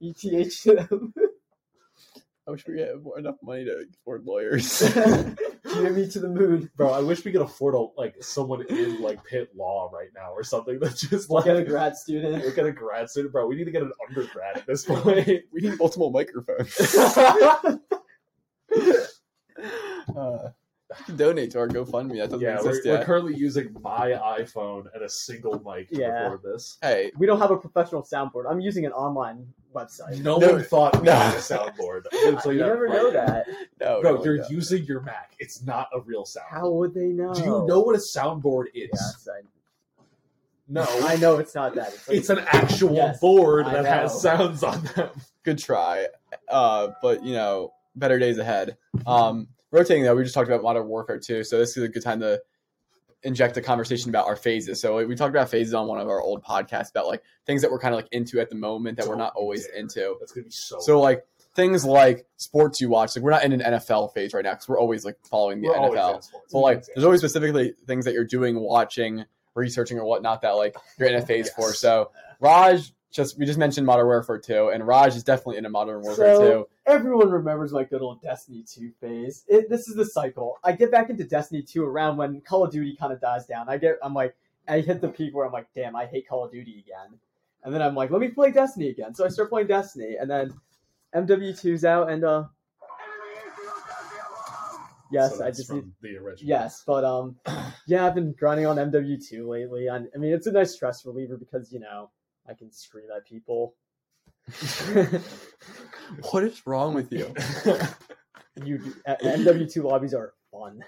[SPEAKER 3] ETH to them. <laughs>
[SPEAKER 2] I wish we had more, enough money to afford lawyers. <laughs>
[SPEAKER 3] Get <laughs> me to the moon.
[SPEAKER 1] Bro, I wish we could afford a, like someone in like Pitt Law right now or something that just like
[SPEAKER 3] Get a grad student.
[SPEAKER 1] Look at a grad student, bro. We need to get an undergrad at this point. <laughs>
[SPEAKER 2] we need multiple microphones. Uh, you can <laughs> donate to our GoFundMe. That doesn't
[SPEAKER 1] yeah, we're,
[SPEAKER 2] exist
[SPEAKER 1] we're
[SPEAKER 2] yet.
[SPEAKER 1] currently using my iPhone and a single mic to
[SPEAKER 3] Yeah.
[SPEAKER 1] record this.
[SPEAKER 2] hey,
[SPEAKER 3] We don't have a professional soundboard. I'm using an online website.
[SPEAKER 1] No,
[SPEAKER 2] No.
[SPEAKER 1] one thought we
[SPEAKER 2] No.
[SPEAKER 1] had a <laughs> soundboard. I'm gonna tell
[SPEAKER 3] you
[SPEAKER 1] that
[SPEAKER 3] never
[SPEAKER 1] right
[SPEAKER 3] know
[SPEAKER 1] now.
[SPEAKER 3] that.
[SPEAKER 2] no,
[SPEAKER 1] Bro,
[SPEAKER 2] no,
[SPEAKER 1] you're
[SPEAKER 2] no.
[SPEAKER 1] using your Mac. It's not a real soundboard.
[SPEAKER 3] How would they know?
[SPEAKER 1] Do you know what a soundboard is?
[SPEAKER 3] Yes, I,
[SPEAKER 1] No. <laughs>
[SPEAKER 3] I know it's not that. It's, like-
[SPEAKER 1] It's an actual
[SPEAKER 3] Yes,
[SPEAKER 1] board
[SPEAKER 3] I
[SPEAKER 1] that has sounds on them.
[SPEAKER 2] good try. Uh, but you know, better days ahead. Um, rotating though, we just talked about Modern Warfare 2, so this is a good time to inject a conversation about our phases. So we talked about phases on one of our old podcasts about like things that we're kind of like into at the moment that we're not always
[SPEAKER 1] dare.
[SPEAKER 2] into.
[SPEAKER 1] That's gonna be so.
[SPEAKER 2] So like things like sports you watch, like we're not in an NFL phase right now because we're always like following the
[SPEAKER 1] We're
[SPEAKER 2] NFL. So like, there's always specifically things that you're doing, watching, researching, or whatnot that like you're in a phase for. So Raj just we just mentioned Modern Warfare 2, and Raj is definitely in a Modern Warfare
[SPEAKER 3] So-
[SPEAKER 2] 2.
[SPEAKER 3] Everyone remembers my good old Destiny 2 phase. It, this is the cycle. I get back into Destiny 2 around when Call of Duty kind of dies down. I get, I'm like, I hit the peak where I'm like, damn, I hate Call of Duty again. And then I'm like, let me play Destiny again. So I start playing Destiny, and then MW2's out, and uh, yes,
[SPEAKER 1] So
[SPEAKER 3] I just need,
[SPEAKER 1] the original.
[SPEAKER 3] yes, but um, <clears throat> yeah, I've been grinding on MW2 lately. And I mean, it's a nice stress reliever because you know I can scream at people. <laughs>
[SPEAKER 2] What is wrong with you? <laughs>
[SPEAKER 3] you do- uh, MW2 lobbies are fun.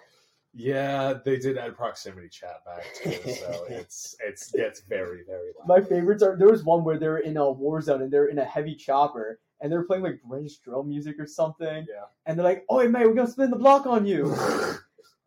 [SPEAKER 1] yeah, they did add proximity chat back too, so <laughs> it's it's gets very very loud.
[SPEAKER 3] My favorites are there was one where they're in a war zone and they're in a heavy chopper and they're playing like British drill music or something.
[SPEAKER 1] Yeah.
[SPEAKER 3] And they're like, "Oh, hey, mate, we're gonna spin the block on you,"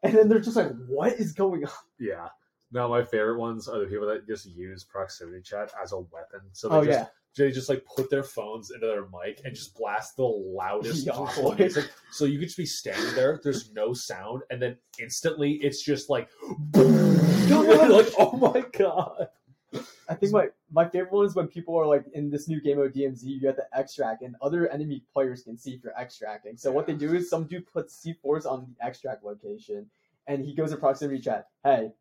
[SPEAKER 3] and then they're just like, "What is going on?"
[SPEAKER 1] Yeah. Now my favorite ones are the people that just use proximity chat as a weapon. So they
[SPEAKER 3] Oh
[SPEAKER 1] just
[SPEAKER 3] yeah,
[SPEAKER 1] they just like put their phones into their mic and just blast the loudest <laughs> possible music. So you could just be standing there, there's no sound, and then instantly it's just like, <laughs> like oh my god.
[SPEAKER 3] I think my my favorite one is when people are like in this new game of DMZ, you have to extract, and other enemy players can see if you're extracting. So what they do is some dude puts C4s on the extract location, and he goes in proximity chat. Hey,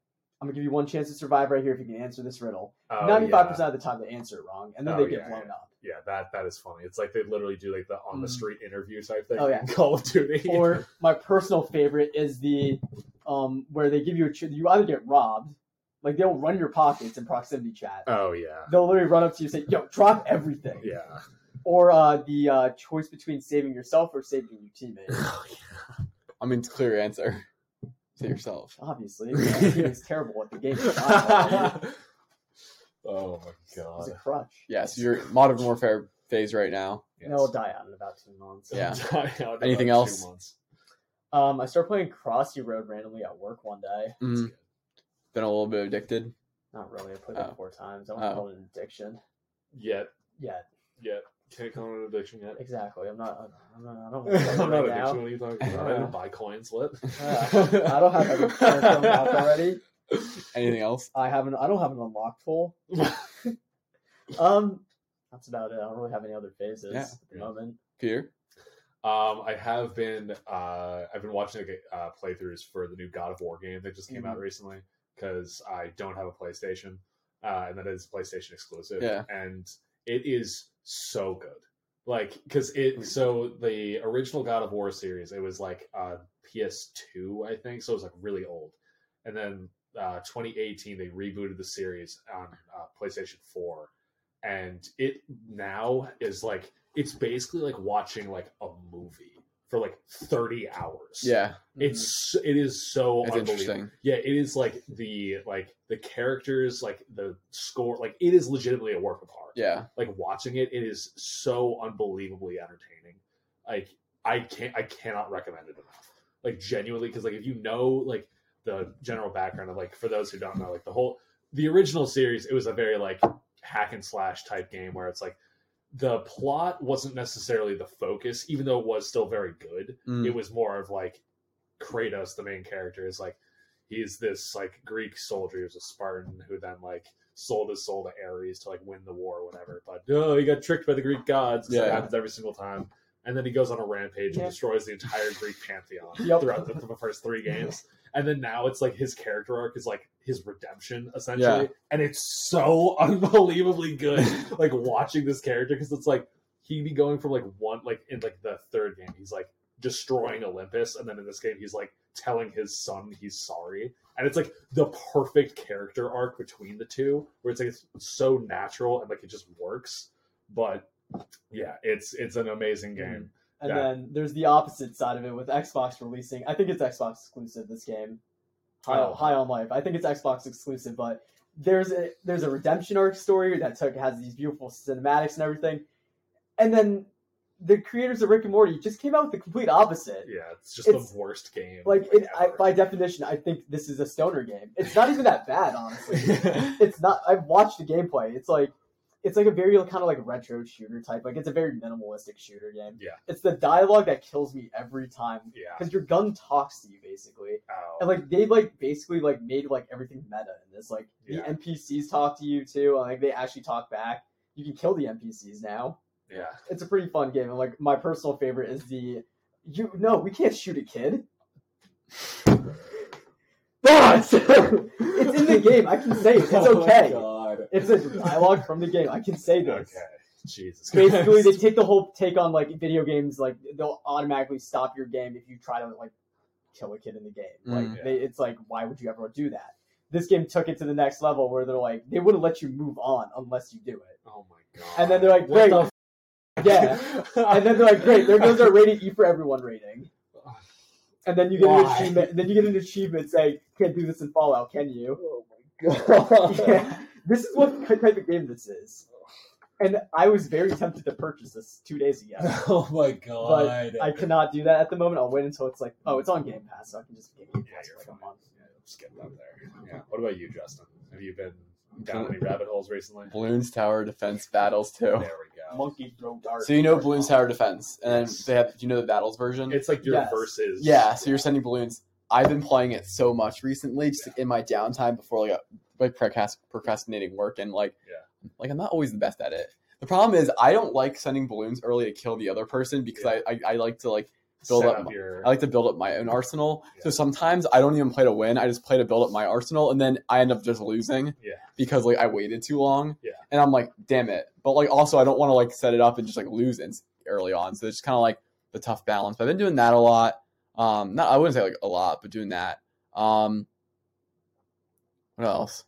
[SPEAKER 3] I'm gonna give you one chance to survive right here if you can answer this riddle. Ninety
[SPEAKER 1] five
[SPEAKER 3] percent of the time they answer it wrong, and then
[SPEAKER 1] Oh,
[SPEAKER 3] they get
[SPEAKER 1] yeah,
[SPEAKER 3] blown
[SPEAKER 1] yeah.
[SPEAKER 3] up.
[SPEAKER 1] Yeah, that that is funny. It's like they literally do like the on the
[SPEAKER 3] Mm.
[SPEAKER 1] street interview type thing.
[SPEAKER 3] Oh, yeah. <laughs>
[SPEAKER 1] in Call of Duty.
[SPEAKER 3] Or my personal favorite is the um where they give you a ch- you either get robbed, like they'll run your pockets in proximity chat.
[SPEAKER 1] oh yeah,
[SPEAKER 3] They'll literally run up to you and say, "Yo, drop everything."
[SPEAKER 1] yeah.
[SPEAKER 3] Or uh, the uh, choice between saving yourself or saving your teammate. <laughs>
[SPEAKER 2] I mean, clear answer. Say yourself. <laughs>
[SPEAKER 3] Obviously, <laughs> he was terrible at the game. <laughs>
[SPEAKER 1] Oh my god,
[SPEAKER 3] He's a crutch.
[SPEAKER 2] Yeah, so you're Modern Warfare phase right now.
[SPEAKER 3] And it'll die out in about two months.
[SPEAKER 2] Yeah.
[SPEAKER 1] Die out
[SPEAKER 2] Anything
[SPEAKER 1] about
[SPEAKER 2] else?
[SPEAKER 1] Two months.
[SPEAKER 3] Um, I started playing Crossy Road randomly at work one day.
[SPEAKER 2] Mhm. Been a little bit addicted.
[SPEAKER 3] Not really. I played
[SPEAKER 2] Oh.
[SPEAKER 3] it four times. I don't
[SPEAKER 2] Oh.
[SPEAKER 3] call it an addiction.
[SPEAKER 1] Yet,
[SPEAKER 3] Yeah,
[SPEAKER 1] yet. Can't call it an addiction yet.
[SPEAKER 3] exactly. I'm not. I'm not. I don't. <laughs>
[SPEAKER 1] I'm
[SPEAKER 3] I'm
[SPEAKER 1] not
[SPEAKER 3] right now.
[SPEAKER 1] addiction. What are you talking <laughs> about? I didn't buy coins. What?
[SPEAKER 3] Uh, I don't have every character unlocked already.
[SPEAKER 2] Anything else?
[SPEAKER 3] I haven't. I don't have an unlocked tool. <laughs> Um, that's about it. I don't really have any other phases
[SPEAKER 2] Yeah.
[SPEAKER 3] at the
[SPEAKER 1] Yeah.
[SPEAKER 3] moment.
[SPEAKER 2] Peter?
[SPEAKER 1] Um, I have been uh, I've been watching like, uh, playthroughs for the new God of War game that just came out
[SPEAKER 3] Mhm.
[SPEAKER 1] recently because I don't have a PlayStation, uh, and that is PlayStation exclusive.
[SPEAKER 2] Yeah.
[SPEAKER 1] and it is so good. Like, because it so the original God of War series, it was like uh, PS2, I think, so it was like really old, and then uh, 2018 they rebooted the series on uh, PlayStation 4, and it now is like it's basically like watching like a movie for like 30 hours.
[SPEAKER 2] Yeah,
[SPEAKER 1] it's mm-hmm. it is so
[SPEAKER 2] it's
[SPEAKER 1] unbelievable.
[SPEAKER 2] interesting.
[SPEAKER 1] yeah it is like the like the characters like the score like it is legitimately a work of art.
[SPEAKER 2] Yeah,
[SPEAKER 1] like watching it it is so unbelievably entertaining. Like i can't i cannot recommend it enough. Like genuinely because like if you know like the general background of like for those who don't know like the whole the original series it was a very like hack and slash type game where it's like the plot wasn't necessarily the focus even though it was still very good
[SPEAKER 2] Mm.
[SPEAKER 1] it was more of like kratos the main character is like he's this like greek soldier who's a spartan who then like sold his soul to ares to like win the war or whatever but oh he got tricked by the greek gods.
[SPEAKER 2] Yeah.
[SPEAKER 1] that happens every single time and then he goes on a rampage
[SPEAKER 3] Yeah.
[SPEAKER 1] and destroys the entire greek pantheon <laughs>
[SPEAKER 3] Yep.
[SPEAKER 1] throughout the, the first three games and then now it's like his character arc is like his redemption essentially
[SPEAKER 2] Yeah.
[SPEAKER 1] and it's so <laughs> unbelievably good like watching this character because it's like he'd be going from like one like in like the third game he's like destroying olympus and then in this game he's like telling his son he's sorry and it's like the perfect character arc between the two where it's like it's so natural and like it just works but yeah it's it's an amazing mm. game
[SPEAKER 3] And
[SPEAKER 1] Yeah.
[SPEAKER 3] then there's the opposite side of it with Xbox releasing. I think it's Xbox exclusive this game. High,
[SPEAKER 1] Oh.
[SPEAKER 3] High on Life. I think it's Xbox exclusive, but there's a there's a redemption arc story that took has these beautiful cinematics and everything. And then the creators of Rick and Morty just came out with the complete opposite.
[SPEAKER 1] yeah it's just
[SPEAKER 3] It's-
[SPEAKER 1] the worst game
[SPEAKER 3] Like it, I, by definition, I think this is a stoner game. It's not even that bad, honestly. <laughs> it's not. I've watched the gameplay. It's like it's like a very kind of like retro shooter type. Like it's a very minimalistic shooter game.
[SPEAKER 1] Yeah.
[SPEAKER 3] It's the dialogue that kills me every time
[SPEAKER 1] yeah
[SPEAKER 3] because your gun talks to you basically,
[SPEAKER 1] oh.
[SPEAKER 3] and like they like basically like made like everything meta in this. Like
[SPEAKER 1] Yeah.
[SPEAKER 3] the NPCs talk to you too. Like they actually talk back. You can kill the NPCs now.
[SPEAKER 1] yeah
[SPEAKER 3] It's a pretty fun game. And like my personal favorite is the you no we can't shoot a kid. <laughs> But <laughs> it's in the game. I can say it. It's
[SPEAKER 1] Oh
[SPEAKER 3] okay.
[SPEAKER 1] God.
[SPEAKER 3] It's a dialogue from the game. I can say this.
[SPEAKER 1] Okay. Jesus.
[SPEAKER 3] Basically, they take the whole take on like video games. Like they'll automatically stop your game if you try to like kill a kid in the game. Like
[SPEAKER 2] Mm.
[SPEAKER 3] they, it's like, why would you ever do that? This game took it to the next level where they're like, they wouldn't let you move on unless you do it.
[SPEAKER 1] Oh my god.
[SPEAKER 3] And then they're like,
[SPEAKER 1] What
[SPEAKER 3] great.
[SPEAKER 1] the <laughs>
[SPEAKER 3] Yeah. <laughs> And then they're like, great, there goes our rated E for everyone rating. And then you get an
[SPEAKER 1] Why?
[SPEAKER 3] achievement. Then you get an achievement saying, "Can't do this in Fallout, can you?"
[SPEAKER 1] Oh my god. <laughs>
[SPEAKER 3] Yeah. This is what type of game this is. And I was very tempted to purchase this two days ago. <laughs>
[SPEAKER 1] Oh my god.
[SPEAKER 3] I cannot do that at the moment. I'll wait until it's like, oh, it's on Game Pass, so I can just get Game Pass
[SPEAKER 1] you're
[SPEAKER 3] for like
[SPEAKER 1] fine.
[SPEAKER 3] a month.
[SPEAKER 1] Yeah, skip that there. Yeah. What about you, Justin? Have you been down any rabbit holes recently?
[SPEAKER 2] Bloons Tower Defense Battles too.
[SPEAKER 1] There we go.
[SPEAKER 3] Monkey throw dart.
[SPEAKER 2] So you know Bloons Tower Defense, and then
[SPEAKER 1] Yes.
[SPEAKER 2] they have. Do you know the Battles version?
[SPEAKER 1] It's like your
[SPEAKER 3] Yes.
[SPEAKER 1] verses.
[SPEAKER 2] Yeah, so you're sending balloons. I've been playing it so much recently, just like in my downtime before like a, like procrastinating work, and like
[SPEAKER 1] Yeah.
[SPEAKER 2] like I'm not always the best at it. The problem is I don't like sending balloons early to kill the other person because I, I I like to like build
[SPEAKER 1] Set
[SPEAKER 2] up
[SPEAKER 1] up
[SPEAKER 2] my-
[SPEAKER 1] your.
[SPEAKER 2] I like to build up my own arsenal. So sometimes I don't even play to win. I just play to build up my arsenal, and then I end up just losing.
[SPEAKER 1] Yeah.
[SPEAKER 2] Because like I waited too long.
[SPEAKER 1] Yeah.
[SPEAKER 2] And I'm like, damn it. But like also I don't want to like set it up and just like lose in, early on. So it's kind of like the tough balance. But I've been doing that a lot. Um, not I wouldn't say like a lot, but doing that. Um, what else?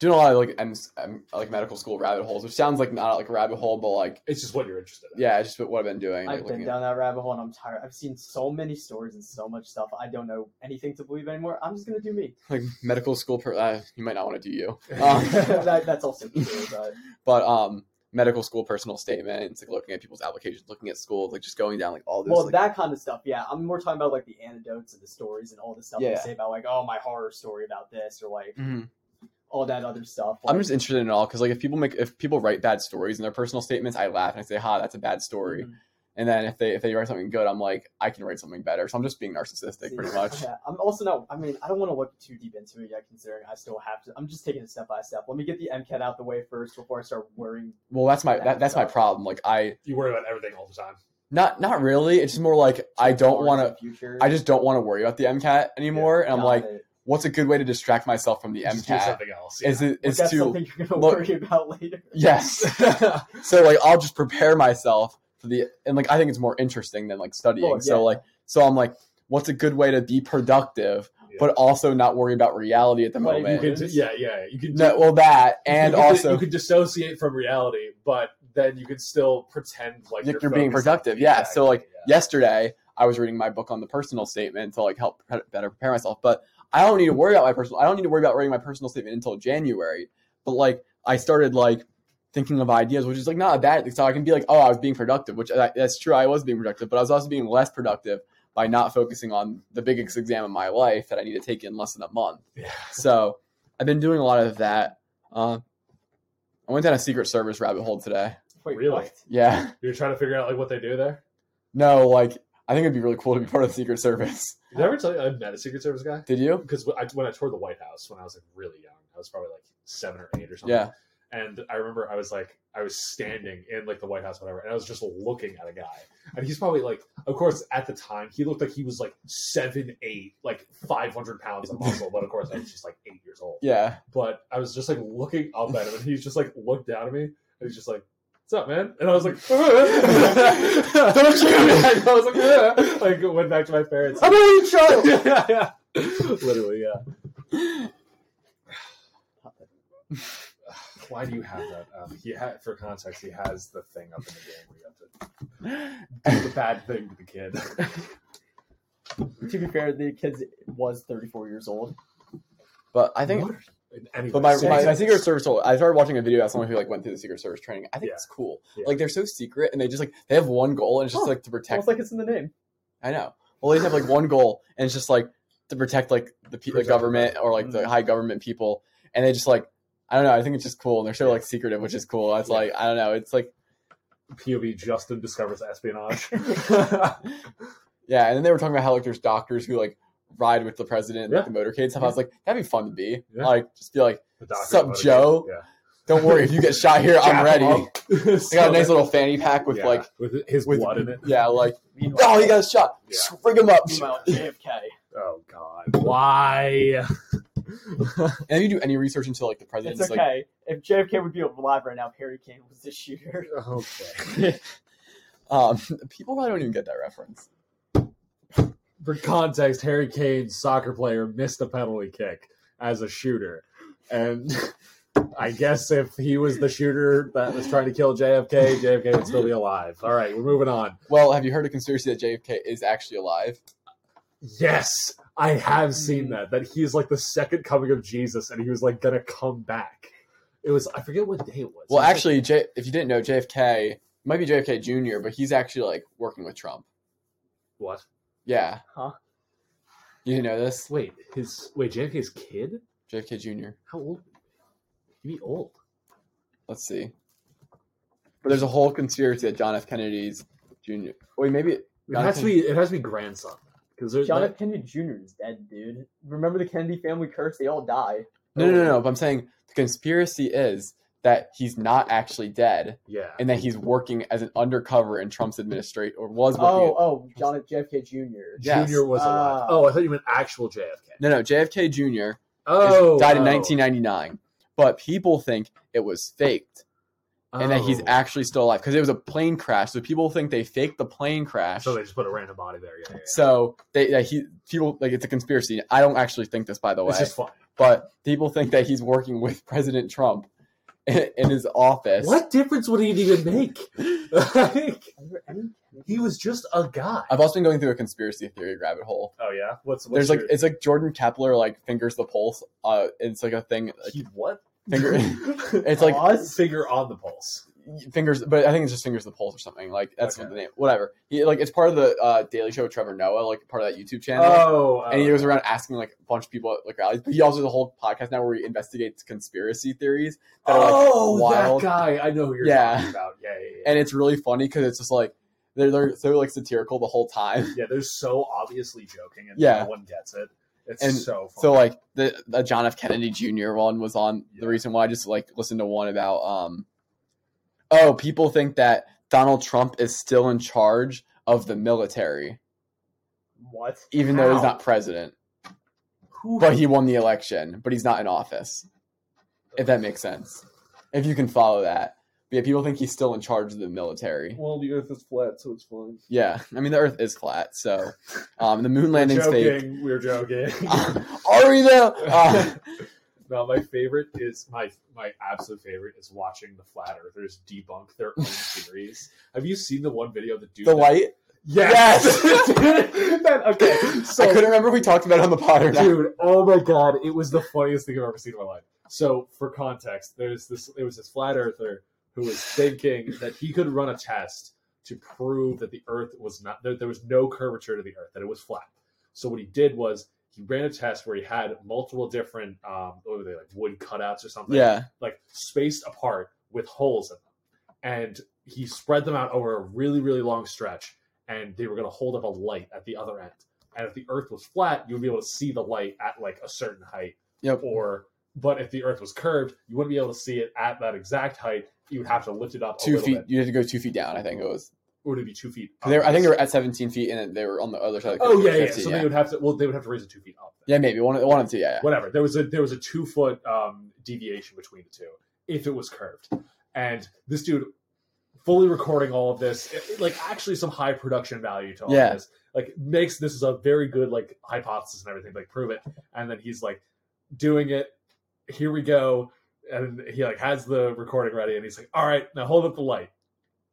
[SPEAKER 2] Doing a lot of like M- M- like medical school rabbit holes, which sounds like not like a rabbit hole, but like
[SPEAKER 1] it's just what you're interested in.
[SPEAKER 2] yeah, it's just what I've been doing.
[SPEAKER 3] I've been
[SPEAKER 2] looking at-
[SPEAKER 3] down that rabbit hole and I'm tired. I've seen so many stories and so much stuff. I don't know anything to believe anymore. I'm just gonna do me. <laughs>
[SPEAKER 2] like medical school. Per- uh, you might not want to do you. <laughs> <laughs> Um,
[SPEAKER 3] that, that's also true. But
[SPEAKER 2] but um medical school personal statements like looking at people's applications looking at schools like just going down like all this
[SPEAKER 3] well,
[SPEAKER 2] like,
[SPEAKER 3] that kind of stuff. Yeah, I'm more talking about like the anecdotes and the stories and all the stuff
[SPEAKER 2] Yeah.
[SPEAKER 3] they say about like, oh, my horror story about this or like
[SPEAKER 2] Mhm.
[SPEAKER 3] All that other stuff.
[SPEAKER 2] i'm just interested in it all because like if people make if people write bad stories in their personal statements i laugh and i say ha that's a bad story
[SPEAKER 3] Mhm.
[SPEAKER 2] and then if they if they write something good i'm like i can write something better so i'm just being narcissistic pretty much <laughs>
[SPEAKER 3] Yeah, I'm also not. I mean, I don't want to look too deep into it yet, considering I still have to. I'm just taking it step by step. Let me get the MCAT out the way first before I start worrying.
[SPEAKER 2] well that's my that, that's my problem like i
[SPEAKER 1] You worry about everything all the time.
[SPEAKER 2] not not really it's just more like i don't want to i just don't want to worry about the mcat anymore and i'm like
[SPEAKER 3] it.
[SPEAKER 2] What's a good way to distract myself from the
[SPEAKER 1] Just do
[SPEAKER 2] mcat
[SPEAKER 1] something else.
[SPEAKER 2] is it is to
[SPEAKER 3] something you're gonna
[SPEAKER 2] look-
[SPEAKER 3] worry about later.
[SPEAKER 2] yes <laughs> <laughs> so like I'll just prepare myself for the and like I think it's more interesting than like studying.
[SPEAKER 3] Well,
[SPEAKER 2] So like so I'm like, what's a good way to be productive but also not worry about reality at the
[SPEAKER 3] Like,
[SPEAKER 2] moment.
[SPEAKER 1] Can, yeah, yeah. You can.
[SPEAKER 2] No, well, that and
[SPEAKER 1] you could-
[SPEAKER 2] also
[SPEAKER 1] you could dissociate from reality, but then you could still pretend like
[SPEAKER 2] you're,
[SPEAKER 1] you're,
[SPEAKER 2] being productive. Yeah. So like
[SPEAKER 1] yeah.
[SPEAKER 2] yesterday, I was reading my book on the personal statement to like help better prepare myself. But I don't need to worry about my personal. I don't need to worry about writing my personal statement until January. But like I started like thinking of ideas, which is like not a bad thing. So I can be like, oh, I was being productive, which that, that's true. I was being productive, but I was also being less productive by not focusing on the biggest exam of my life that I need to take in less than a month.
[SPEAKER 1] Yeah.
[SPEAKER 2] So I've been doing a lot of that. Uh, I went down a Secret Service rabbit hole today.
[SPEAKER 3] Wait,
[SPEAKER 1] Really?
[SPEAKER 3] what?
[SPEAKER 2] Yeah.
[SPEAKER 1] You're trying to figure out like what they do there.
[SPEAKER 2] No, like I think it'd be really cool to be part of the Secret Service. <laughs>
[SPEAKER 1] Did I ever tell you I met a Secret Service guy?
[SPEAKER 2] Did you?
[SPEAKER 1] Because when I, when I toured the White House when I was like really young, I was probably like seven or eight or something.
[SPEAKER 2] Yeah.
[SPEAKER 1] And I remember I was like, I was standing in like the White House, whatever, and I was just looking at a guy. And he's probably like, of course, at the time, he looked like he was like seven, eight, like 500 pounds of muscle. But of course, I was just like eight years old.
[SPEAKER 2] Yeah.
[SPEAKER 1] But I was just like looking up at him, and he's just like looked down at me, and he's just like, What's up, man? And I was like, <laughs>
[SPEAKER 2] Don't shoot <laughs> me!
[SPEAKER 1] I was like, "Yeah." like went back to my parents.
[SPEAKER 2] I'm only <laughs> a child.
[SPEAKER 1] yeah, yeah. Literally, yeah. <sighs> Why do you have that? Um, he had, for context, he has the thing up in the game where you have to do the bad thing to the kid.
[SPEAKER 3] To be fair, the kid was 34 years old.
[SPEAKER 2] But I think,
[SPEAKER 1] What? Anyway,
[SPEAKER 2] but my, my, my. Secret Service. I started watching a video of someone who like went through the Secret Service training. I think
[SPEAKER 1] Yeah.
[SPEAKER 2] it's cool.
[SPEAKER 1] Yeah.
[SPEAKER 2] Like they're so secret, and they just like they have one goal, and it's just
[SPEAKER 3] Huh.
[SPEAKER 2] like to protect.
[SPEAKER 3] Almost like it's in the name.
[SPEAKER 2] I know. Well, they have like one goal, and it's just like to protect like the, pe- the government or like the
[SPEAKER 3] Mhm.
[SPEAKER 2] high government people, and they just like I don't know. I think it's just cool, and they're so like secretive, which is cool. It's
[SPEAKER 1] Yeah.
[SPEAKER 2] like I don't know. It's like
[SPEAKER 1] POV Justin discovers espionage. <laughs>
[SPEAKER 2] yeah, and then they were talking about how like there's doctors who like ride with the president and like, the motorcade and stuff. I was like, that'd be fun to be.
[SPEAKER 1] Yeah.
[SPEAKER 2] Like, just be like,
[SPEAKER 1] The doctor
[SPEAKER 2] Sup, Joe?
[SPEAKER 1] Yeah.
[SPEAKER 2] don't worry, if you get shot here, I'm <laughs> ready.
[SPEAKER 1] him up.
[SPEAKER 2] I got a nice little fanny pack with
[SPEAKER 1] Yeah,
[SPEAKER 2] like
[SPEAKER 1] with his
[SPEAKER 2] with
[SPEAKER 1] blood in it.
[SPEAKER 2] Yeah, like <laughs>
[SPEAKER 3] Meanwhile,
[SPEAKER 2] oh, he got shot.
[SPEAKER 1] Yeah.
[SPEAKER 2] Bring him up. <laughs>
[SPEAKER 3] JFK.
[SPEAKER 1] Oh God, why?
[SPEAKER 2] And if you do any research into like the president's
[SPEAKER 3] It's
[SPEAKER 2] like
[SPEAKER 3] okay. if JFK would be alive right now, Harry Kane was the shooter.
[SPEAKER 1] okay.
[SPEAKER 2] um people probably don't even get that reference.
[SPEAKER 1] For context, Harry Kane, soccer player, missed a penalty kick as a shooter, and <laughs> I guess if he was the shooter that was trying to kill JFK, JFK would still be alive. All right, we're moving on.
[SPEAKER 2] Well, have you heard a conspiracy that JFK is actually alive?
[SPEAKER 1] Yes, I have seen
[SPEAKER 3] Mm.
[SPEAKER 1] that. That he's like the second coming of Jesus, and he was like gonna come back. It was I forget what day it was.
[SPEAKER 2] Well,
[SPEAKER 1] It was, like-
[SPEAKER 2] actually, J- if you didn't know, JFK might be JFK Jr., but he's actually like working with Trump.
[SPEAKER 1] what?
[SPEAKER 2] Yeah.
[SPEAKER 3] Huh?
[SPEAKER 2] You didn't know this?
[SPEAKER 1] Wait, his wait JFK's kid?
[SPEAKER 2] JFK Jr.
[SPEAKER 1] How old? He'd be old.
[SPEAKER 2] Let's see. But there's a whole conspiracy that John F. Kennedy's Jr. Wait, maybe
[SPEAKER 1] It has to be. It has to be grandson because
[SPEAKER 3] John
[SPEAKER 1] that-
[SPEAKER 3] F. Kennedy Jr. is dead, dude. Remember the Kennedy family curse? They all die.
[SPEAKER 2] no, no, no, no. But I'm saying the conspiracy is that he's not actually dead
[SPEAKER 1] yeah.
[SPEAKER 2] and that he's working as an undercover in Trump's administration or was working.
[SPEAKER 3] Oh, oh, John JFK Jr.
[SPEAKER 2] yes.
[SPEAKER 1] Junior was alive.
[SPEAKER 3] Ah.
[SPEAKER 1] oh, I thought you meant actual JFK.
[SPEAKER 2] No, no. JFK Jr. is-
[SPEAKER 1] Oh,
[SPEAKER 2] died in
[SPEAKER 1] oh.
[SPEAKER 2] 1999, but people think it was faked and that he's
[SPEAKER 1] Oh.
[SPEAKER 2] actually still alive because it was a plane crash. So people think they faked the plane crash.
[SPEAKER 1] So they just put a random body there. Yeah, yeah, yeah.
[SPEAKER 2] So they that he people like it's a conspiracy. I don't actually think this, by the way,
[SPEAKER 1] it's just fun.
[SPEAKER 2] but people think that he's working with President Trump in, in his office.
[SPEAKER 1] What difference would it even make? Like,
[SPEAKER 3] Are there any
[SPEAKER 1] he was just a guy.
[SPEAKER 2] I've also been going through a conspiracy theory rabbit hole.
[SPEAKER 1] oh yeah. What's, what's
[SPEAKER 2] There's like it's like Jordan Klepper like fingers the pulse. Uh, it's like a thing. Like,
[SPEAKER 1] he what?
[SPEAKER 2] finger. <laughs> <laughs> it's like
[SPEAKER 3] Pause?
[SPEAKER 1] finger on the pulse.
[SPEAKER 2] Fingers, but I think it's just fingers the pulse or something. Like that's
[SPEAKER 1] Okay.
[SPEAKER 2] what the name. Whatever. He like it's part of the uh, Daily Show with Trevor Noah, like part of that YouTube channel.
[SPEAKER 1] Oh,
[SPEAKER 2] and he goes around asking like a bunch of people at like rallies. But he also has a whole podcast now where he investigates conspiracy theories that are like
[SPEAKER 1] oh,
[SPEAKER 2] wild.
[SPEAKER 1] that guy. I know who you're
[SPEAKER 2] Yeah.
[SPEAKER 1] talking about. Yeah, yeah, yeah.
[SPEAKER 2] and it's really funny because it's just like they're they're so like satirical the whole time.
[SPEAKER 1] yeah, they're so obviously joking, and
[SPEAKER 2] Yeah.
[SPEAKER 1] no one gets it. It's
[SPEAKER 2] And
[SPEAKER 1] so funny.
[SPEAKER 2] So like the the John F. Kennedy Jr. one was on
[SPEAKER 1] Yeah.
[SPEAKER 2] the reason why I just like listened to one about um oh people think that Donald Trump is still in charge of the military
[SPEAKER 3] What?
[SPEAKER 2] even though he's not president,
[SPEAKER 1] who?
[SPEAKER 2] but he won the election, but he's not in office. If that makes sense, if you can follow that. But yeah, people think he's still in charge of the military.
[SPEAKER 1] Well, the Earth is flat, so it's fine.
[SPEAKER 2] Yeah, I mean the Earth is flat, so um, the moon landing's fake.
[SPEAKER 1] joking. We're joking. <laughs>
[SPEAKER 2] Are we though? <laughs> Uh,
[SPEAKER 1] no, my favorite is my my absolute favorite is watching the flat earthers debunk their own <laughs> theories. Have you seen the one video of the dude?
[SPEAKER 2] the
[SPEAKER 1] that-
[SPEAKER 2] light.
[SPEAKER 1] Yes. <laughs> That- okay. So
[SPEAKER 2] I couldn't remember if we talked about it on the pod or not.
[SPEAKER 1] dude oh my god it was the funniest thing i've ever seen in my life so for context there's this it was this flat earther who was thinking that he could run a test to prove that the earth was not that there was no curvature to the earth that it was flat so what he did was he ran a test where he had multiple different um what were they like wood cutouts or something
[SPEAKER 2] Yeah,
[SPEAKER 1] like spaced apart with holes in them. And he spread them out over a really, really long stretch, and they were going to hold up a light at the other end. And if the Earth was flat, you would be able to see the light at like a certain height.
[SPEAKER 2] Yep.
[SPEAKER 1] Or, but if the Earth was curved, you wouldn't be able to see it at that exact height. You would have to lift it up a
[SPEAKER 2] two feet.
[SPEAKER 1] bit.
[SPEAKER 2] You had to go two feet down. I think it was.
[SPEAKER 1] Or would it be two feet?
[SPEAKER 2] They were, I think they were at 17 feet, and they were on the other side. Of the
[SPEAKER 1] Oh yeah, yeah.
[SPEAKER 2] 50,
[SPEAKER 1] So
[SPEAKER 2] yeah.
[SPEAKER 1] they would have to. Well, they would have to raise it two feet up. then.
[SPEAKER 2] Yeah, maybe one, of- one of two. Yeah, yeah.
[SPEAKER 1] whatever. There was a there was a two foot um, deviation between the two if it was curved, and this dude fully recording all of this, it- it- like actually some high production value to all
[SPEAKER 2] Yeah.
[SPEAKER 1] of this, like makes this is a very good like hypothesis and everything, like prove it, and then he's like doing it. Here we go, and he like has the recording ready, and he's like, "All right, now hold up the light."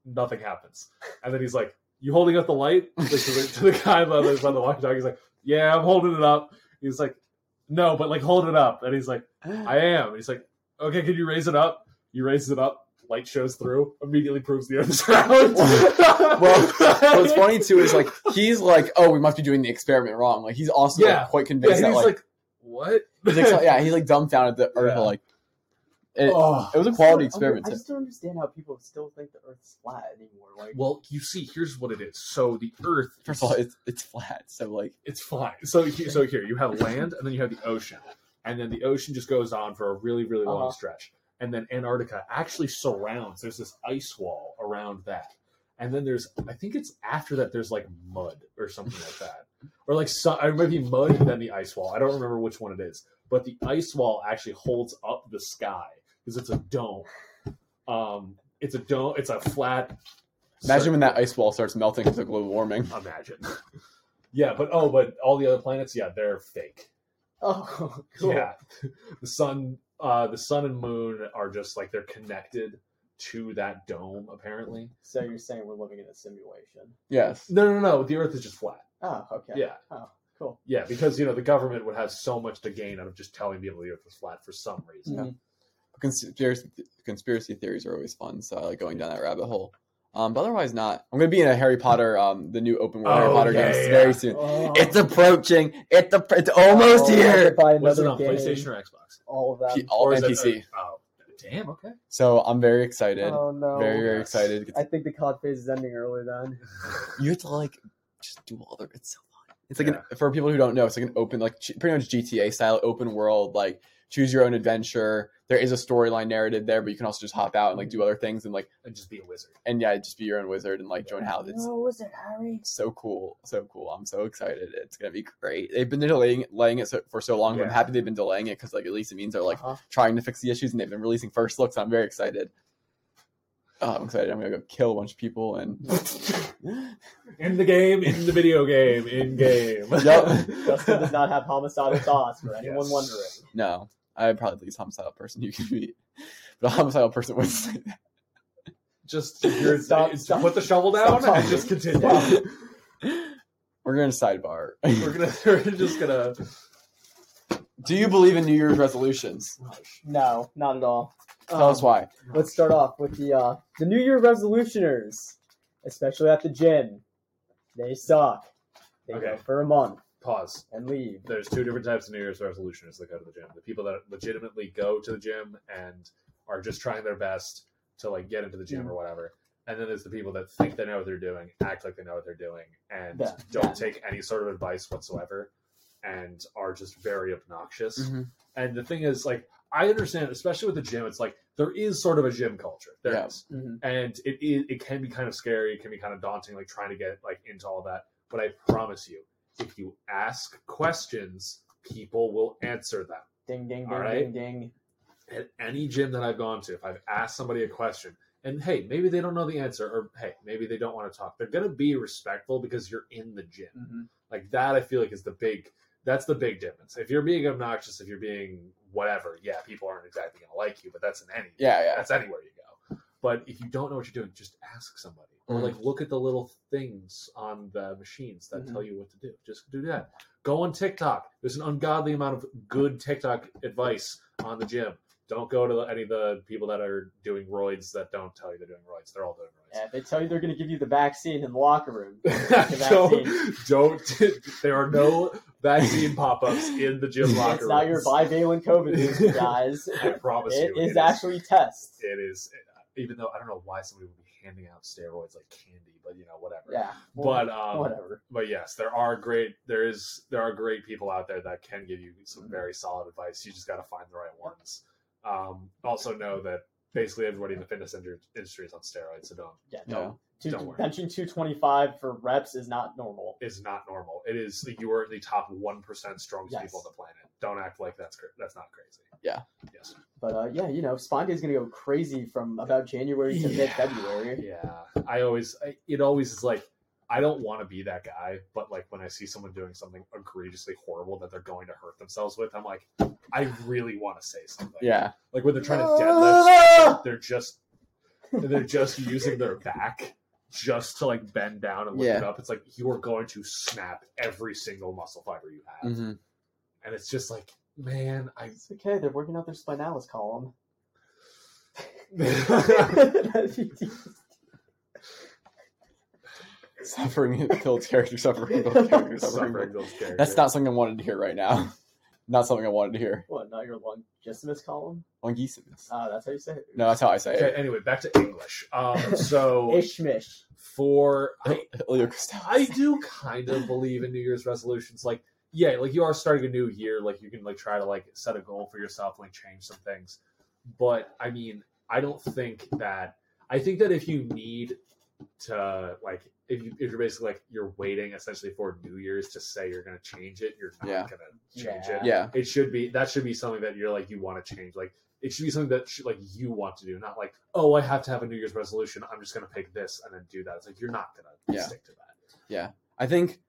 [SPEAKER 1] Nothing happens, and then he's like, "You holding up the light?" Like, to, the, to the <laughs> guy by the, by the he's like, "Yeah, I'm holding it up." He's like, "No, but like hold it up," and he's like. Ah. I am. And he's like, okay, can you raise it up? He raises it up. Light shows through. Immediately proves the Earth is round.
[SPEAKER 2] Well, What's <laughs> funny too is like he's like, oh, we must be doing the experiment wrong. Like he's also like,
[SPEAKER 1] Yeah.
[SPEAKER 2] quite
[SPEAKER 1] yeah,
[SPEAKER 2] convinced
[SPEAKER 1] he's
[SPEAKER 2] that like,
[SPEAKER 1] like, what?
[SPEAKER 2] he's like, <laughs> yeah, he's like dumbfounded the Earth.
[SPEAKER 1] Yeah.
[SPEAKER 2] Like it,
[SPEAKER 1] Oh.
[SPEAKER 2] it was a quality
[SPEAKER 3] just don't-
[SPEAKER 2] experiment.
[SPEAKER 3] I just don't understand how people still think the Earth's flat anymore. Like,
[SPEAKER 1] Well, you see, here's what it is. So the Earth,
[SPEAKER 2] First of all, it's it's flat, so like
[SPEAKER 1] it's fine. So so here you have land, and then you have the ocean, and then the ocean just goes on for a really really long
[SPEAKER 3] Uh-huh.
[SPEAKER 1] stretch, and then Antarctica actually surrounds. There's this ice wall around that, and then there's I think it's after that there's like mud or something like that, or like so, it might be mud and then the ice wall. I don't remember which one it is, but the ice wall actually holds up the sky because it's a dome. Um, it's a dome. It's a flat.
[SPEAKER 2] imagine when that ice wall starts melting because of global warming.
[SPEAKER 1] Imagine. <laughs> yeah, but oh, but all the other planets, yeah, they're fake.
[SPEAKER 3] oh, <laughs> cool.
[SPEAKER 1] Yeah, the sun, uh, the sun and moon are just like they're connected to that dome. Apparently,
[SPEAKER 3] So you're saying we're living in a simulation?
[SPEAKER 2] Yes.
[SPEAKER 1] no, no, no. The Earth is just flat.
[SPEAKER 3] Oh, okay.
[SPEAKER 1] Yeah,
[SPEAKER 3] Oh, cool.
[SPEAKER 1] yeah, because you know the government would have so much to gain out of just telling people the Earth was flat for some reason.
[SPEAKER 3] Mhm.
[SPEAKER 2] Conspiracy conspiracy theories are always fun, so I like going down that rabbit hole. Um, but otherwise not. I'm gonna be in a Harry Potter, um, the new open world Harry
[SPEAKER 1] Oh,
[SPEAKER 2] Potter
[SPEAKER 1] yeah,
[SPEAKER 2] games
[SPEAKER 1] yeah.
[SPEAKER 2] very soon.
[SPEAKER 3] Oh,
[SPEAKER 2] It's approaching. It's a, it's almost
[SPEAKER 3] Oh, I have to
[SPEAKER 2] here.
[SPEAKER 3] buy
[SPEAKER 1] Was it on
[SPEAKER 3] game.
[SPEAKER 1] PlayStation or Xbox?
[SPEAKER 3] All of that.
[SPEAKER 2] P- all
[SPEAKER 1] Or is it- oh, damn. Okay.
[SPEAKER 2] So I'm very excited.
[SPEAKER 3] Oh no.
[SPEAKER 2] very very
[SPEAKER 1] yes.
[SPEAKER 2] excited.
[SPEAKER 3] I think the COD phase is ending early then. <laughs>
[SPEAKER 2] You have to like just do all the. It's so fun. It's like
[SPEAKER 1] Yeah.
[SPEAKER 2] an, for people who don't know, it's like an open like pretty much GTA style open world like choose your own adventure. There is a storyline narrative there, but you can also just hop out and like do other things and like
[SPEAKER 1] And just be a wizard.
[SPEAKER 2] and yeah, just be your own wizard and like join houses. It's
[SPEAKER 3] was it Harry?
[SPEAKER 2] so cool, so cool. I'm so excited. It's gonna be great. They've been delaying delaying it so, for so long, but I'm happy they've been delaying it because like at least it means they're like
[SPEAKER 3] Uh-huh.
[SPEAKER 2] trying to fix the issues and they've been releasing first looks. I'm very excited. Oh, I'm excited. I'm gonna go kill a bunch of people and <laughs>
[SPEAKER 1] In the game, in the video game, in game.
[SPEAKER 2] Yup. <laughs>
[SPEAKER 3] Justin does not have homicidal thoughts for anyone
[SPEAKER 1] Yes.
[SPEAKER 3] wondering.
[SPEAKER 2] no, I'm probably the least homicidal person you can meet. But a homicidal person would say that.
[SPEAKER 1] just you're, <laughs>
[SPEAKER 3] Stop-
[SPEAKER 1] it's-
[SPEAKER 3] stop.
[SPEAKER 1] put the shovel
[SPEAKER 3] Stop
[SPEAKER 1] down and
[SPEAKER 3] talking.
[SPEAKER 1] just continue.
[SPEAKER 2] We're gonna sidebar.
[SPEAKER 1] we're gonna <laughs> we're just gonna
[SPEAKER 2] Do you believe in New Year's resolutions?
[SPEAKER 3] No, not at all.
[SPEAKER 2] Tell us
[SPEAKER 3] Um,
[SPEAKER 2] why.
[SPEAKER 3] Let's start off with the uh, the New Year resolutioners, especially at the gym. They suck. They go
[SPEAKER 1] Okay.
[SPEAKER 3] for a month
[SPEAKER 1] pause.
[SPEAKER 3] and leave.
[SPEAKER 1] There's two different types of New Year's resolutions that go to the gym. The people that legitimately go to the gym and are just trying their best to like get into the gym
[SPEAKER 3] Mm.
[SPEAKER 1] or whatever. And then there's the people that think they know what they're doing, act like they know what they're doing, and
[SPEAKER 3] Yeah,
[SPEAKER 1] don't
[SPEAKER 3] yeah.
[SPEAKER 1] take any sort of advice whatsoever, and are just very obnoxious.
[SPEAKER 2] Mhm.
[SPEAKER 1] And the thing is, like, I understand, especially with the gym, it's like there is sort of a gym culture. There is.
[SPEAKER 2] Yeah.
[SPEAKER 3] Mhm.
[SPEAKER 1] and it, it it can be kind of scary it can be kind of daunting like trying to get like into all that but i promise you if you ask questions people will answer them
[SPEAKER 3] Ding ding ding
[SPEAKER 1] right.
[SPEAKER 3] ding ding.
[SPEAKER 1] at any gym that I've gone to, if I've asked somebody a question, and hey, maybe they don't know the answer, or hey, maybe they don't want to talk, they're gonna be respectful because you're in the gym.
[SPEAKER 3] Mhm.
[SPEAKER 1] Like that, I feel like is the big. That's the big difference. If you're being obnoxious, if you're being whatever, yeah, people aren't exactly gonna like you, but that's in any.
[SPEAKER 2] Yeah, yeah.
[SPEAKER 1] That's anywhere you go. But if you don't know what you're doing, just ask somebody. Or like look at the little things on the machines that
[SPEAKER 3] Mhm.
[SPEAKER 1] tell you what to do. Just do that. Go on TikTok. There's an ungodly amount of good TikTok advice on the gym. Don't go to any of the people that are doing roids that don't tell you they're doing roids. They're all doing roids.
[SPEAKER 3] Yeah, they tell you they're going to give you the vaccine in the locker room. <laughs>
[SPEAKER 1] don't, don't. There are no vaccine pop-ups in the gym <laughs> locker
[SPEAKER 3] it's not your bivalent COVID <laughs> guys.
[SPEAKER 1] I promise
[SPEAKER 3] It
[SPEAKER 1] you,
[SPEAKER 3] is
[SPEAKER 1] it
[SPEAKER 3] actually test.
[SPEAKER 1] It is. Even though I don't know why somebody would be handing out steroids like candy, but you know whatever.
[SPEAKER 3] Yeah.
[SPEAKER 1] But um,
[SPEAKER 3] whatever.
[SPEAKER 1] but yes, there are great. There is there are great people out there that can give you some
[SPEAKER 3] Mhm.
[SPEAKER 1] very solid advice. You just got to find the right ones. Um, also know that basically everybody in the fitness industry is on steroids, so don't.
[SPEAKER 3] Yeah, don't. Two,
[SPEAKER 1] Don't worry.
[SPEAKER 3] benching 225 for reps is not normal.
[SPEAKER 1] Is not normal. It is you are the top one percent strongest
[SPEAKER 3] Yes.
[SPEAKER 1] people on the planet. Don't act like that's cra- that's not crazy.
[SPEAKER 2] Yeah.
[SPEAKER 1] Yes.
[SPEAKER 3] But uh, yeah, you know, Spine Day is going to go crazy from about January to
[SPEAKER 1] Yeah.
[SPEAKER 3] mid February.
[SPEAKER 1] Yeah, I always, I, it always is like, I don't want to be that guy, but like when I see someone doing something egregiously horrible that they're going to hurt themselves with, I'm like, I really want to say something.
[SPEAKER 2] Yeah.
[SPEAKER 1] like when they're trying to deadlift, they're just, they're just using their back just to like bend down and lift
[SPEAKER 2] Yeah.
[SPEAKER 1] it up. It's like you are going to snap every single muscle fiber you have,
[SPEAKER 2] hmm
[SPEAKER 1] and it's just like, man, I.
[SPEAKER 3] It's okay. They're working out their spinalis column. <laughs>
[SPEAKER 2] Suffering builds character. Suffering builds character. <laughs> Suffering.
[SPEAKER 1] Suffering
[SPEAKER 2] builds-
[SPEAKER 1] those characters.
[SPEAKER 2] That's not something I wanted to hear right now. <laughs> Not something I wanted to hear.
[SPEAKER 3] what? Not your longissimus column?
[SPEAKER 2] Longissimus.
[SPEAKER 3] Ah, that's how you say it.
[SPEAKER 2] No, that's how I say
[SPEAKER 1] Okay,
[SPEAKER 2] it.
[SPEAKER 1] anyway, back to English. Um, so
[SPEAKER 3] Ishmish.
[SPEAKER 1] for I, I do kind of believe in New Year's resolutions. Like, yeah, like you are starting a new year. Like you can like try to like set a goal for yourself, like change some things. But I mean, I don't think that. I think that if you need to like, if you if you're basically like you're waiting essentially for New Year's to say you're going to change it, you're not
[SPEAKER 2] Yeah.
[SPEAKER 1] going to change
[SPEAKER 3] Yeah.
[SPEAKER 1] it.
[SPEAKER 2] Yeah.
[SPEAKER 1] It should be that should be something that you're like you want to change. Like it should be something that should, like you want to do, not like oh I have to have a New Year's resolution. I'm just going to pick this and then do that. It's like you're not going to
[SPEAKER 2] Yeah.
[SPEAKER 1] stick to that. Yeah.
[SPEAKER 2] I think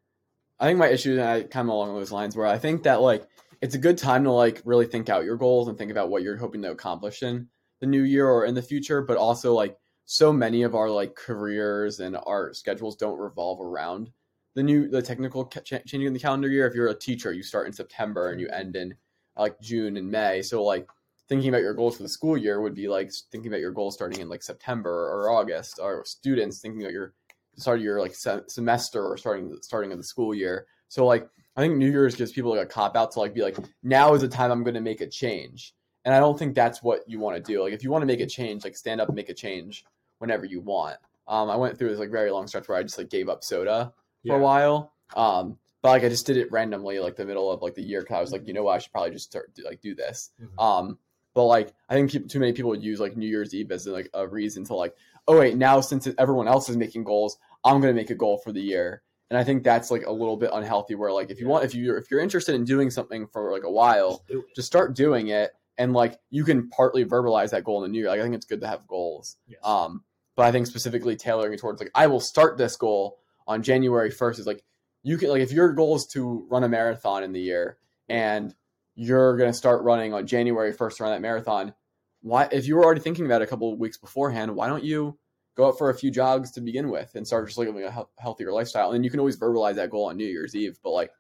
[SPEAKER 2] I think my issue and I kind of along those lines where I think that like it's a good time to like really think out your goals and think about what you're hoping to accomplish in the new year or in the future, but also like so many of our like careers and our schedules don't revolve around the new the technical ca- changing in the calendar year. If you're a teacher, you start in September and you end in like June and May. So like thinking about your goals for the school year would be like thinking about your goals starting in like September or August, or students thinking about your start of your like se- semester or starting starting of the school year. So like I think New Year's gives people like a cop out to like be like now is the time I'm going to make a change. And I don't think that's what you want to do. Like if you want to make a change, like stand up and make a change whenever you want. Um, I went through this like very long stretch where I just like gave up soda for a while. Um, but like I just did it randomly, like the middle of like the year, because I was like, you know what, I should probably just start do, like do this.
[SPEAKER 1] Mhm.
[SPEAKER 2] Um, but like I think too many people would use like New Year's Eve as like a reason to like, oh wait, now since everyone else is making goals, I'm gonna make a goal for the year. And I think that's like a little bit unhealthy. Where like if you want, if you are if you're interested in doing something for like a while,
[SPEAKER 1] it.
[SPEAKER 2] just start doing it, and like you can partly verbalize that goal in the new year. Like I think it's good to have goals.
[SPEAKER 1] Yes.
[SPEAKER 2] Um, but I think specifically tailoring it towards like I will start this goal on January first is like you can like if your goal is to run a marathon in the year and you're gonna start running on January first to run that marathon. Why if you were already thinking about it a couple of weeks beforehand, why don't you go out for a few jogs to begin with and start just living a health- healthier lifestyle? And you can always verbalize that goal on New Year's Eve, but like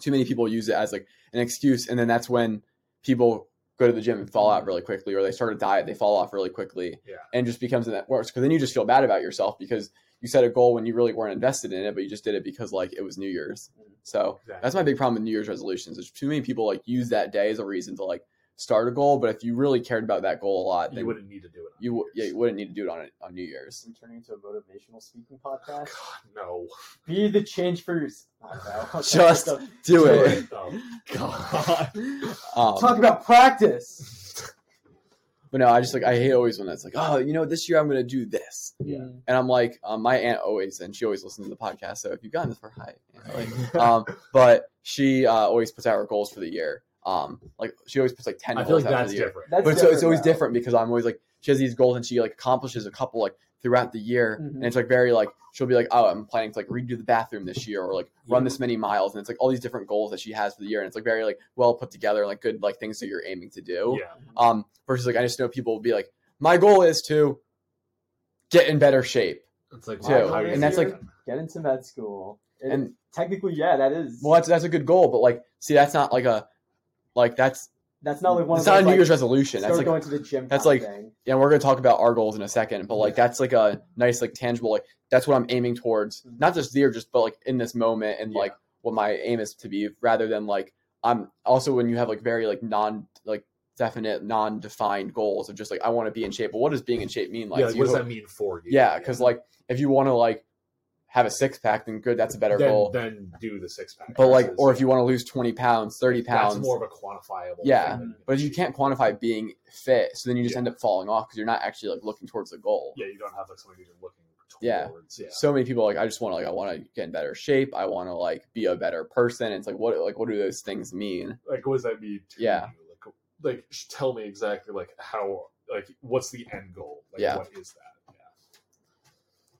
[SPEAKER 2] too many people use it as like an excuse, and then that's when people go to the gym and fall out really quickly, or they start a diet, they fall off really quickly,
[SPEAKER 1] Yeah.
[SPEAKER 2] and just becomes net worse because then you just feel bad about yourself because you set a goal when you really weren't invested in it, but you just did it because like it was New Year's. Mm-hmm. So
[SPEAKER 1] Exactly.
[SPEAKER 2] that's my big problem with New Year's resolutions. Is too many people like use that day as a reason to like start a goal, but if you really cared about that goal a lot, then
[SPEAKER 1] you wouldn't need to do it. on
[SPEAKER 2] you
[SPEAKER 1] New
[SPEAKER 2] yeah you wouldn't need to do it on on New Year's.
[SPEAKER 3] I'm turning into a motivational speaking podcast.
[SPEAKER 1] God, no.
[SPEAKER 3] Be the change for yourself. <laughs> I don't.
[SPEAKER 2] Just Do it.
[SPEAKER 1] Oh, God.
[SPEAKER 2] Um,
[SPEAKER 3] Talk about practice.
[SPEAKER 2] but no, I just like I hate always when that's like, oh, you know, this year I'm gonna do this,
[SPEAKER 1] Yeah.
[SPEAKER 2] And I'm like, um, my aunt always and she always listens to the podcast. So if you've gotten this for hi, Aunt Ellie. <laughs> um, but she uh, always puts out her goals for the year. Um like she always puts like ten
[SPEAKER 1] I feel like that's different.
[SPEAKER 3] That's
[SPEAKER 2] but it's, it's always
[SPEAKER 3] though.
[SPEAKER 2] different because I'm always like she has these goals and she like accomplishes a couple like throughout the year
[SPEAKER 3] Mhm.
[SPEAKER 2] and it's like very like she'll be like oh I'm planning to like redo the bathroom this year or like run this many miles and it's like all these different goals that she has for the year and it's like very like well put together like good like things that you're aiming to do
[SPEAKER 1] yeah.
[SPEAKER 2] um versus like I just know people will be like my goal is to get in better shape
[SPEAKER 1] It's like
[SPEAKER 2] Too.
[SPEAKER 1] wow, how
[SPEAKER 2] And that's like-
[SPEAKER 3] Get into med school. It-
[SPEAKER 2] And-
[SPEAKER 3] technically, yeah, that is.
[SPEAKER 2] well that's that's a good goal but like see that's not like a like that's
[SPEAKER 3] That's not like one
[SPEAKER 2] it's
[SPEAKER 3] of
[SPEAKER 2] not a New
[SPEAKER 3] like,
[SPEAKER 2] Year's resolution that's like
[SPEAKER 3] going to the gym.
[SPEAKER 2] that's like-
[SPEAKER 3] thing.
[SPEAKER 2] yeah, we're gonna talk about our goals in a second, but like that's like a nice, like tangible, like that's what I'm aiming towards.
[SPEAKER 3] Mhm.
[SPEAKER 2] Not just there, just but like in this moment and
[SPEAKER 1] Yeah.
[SPEAKER 2] like what my aim is to be, rather than like I'm also when you have like very like non like definite, non defined goals of just like I want to be in shape. But what does being in shape mean? Like,
[SPEAKER 1] yeah, like, what does that mean for you?
[SPEAKER 2] yeah, because like if you want to like have a six pack, then good, that's a better
[SPEAKER 1] then,
[SPEAKER 2] goal.
[SPEAKER 1] then do the six pack.
[SPEAKER 2] but like, or if you want to lose twenty pounds, thirty pounds,
[SPEAKER 1] that's more of a quantifiable.
[SPEAKER 2] Yeah,
[SPEAKER 1] thing
[SPEAKER 2] but you can't quantify being fit, so then you just
[SPEAKER 1] Yeah.
[SPEAKER 2] end up falling off because you're not actually like looking towards the goal.
[SPEAKER 1] yeah, you don't have like something you're looking towards. Yeah,
[SPEAKER 2] so many people like I just want to like I want to get in better shape. I want to like be a better person. It's like what like what do those things mean?
[SPEAKER 1] like what does that mean? To
[SPEAKER 2] Yeah.
[SPEAKER 1] you? like like tell me exactly like how like what's the end goal? Like,
[SPEAKER 2] Yeah.
[SPEAKER 1] what is that?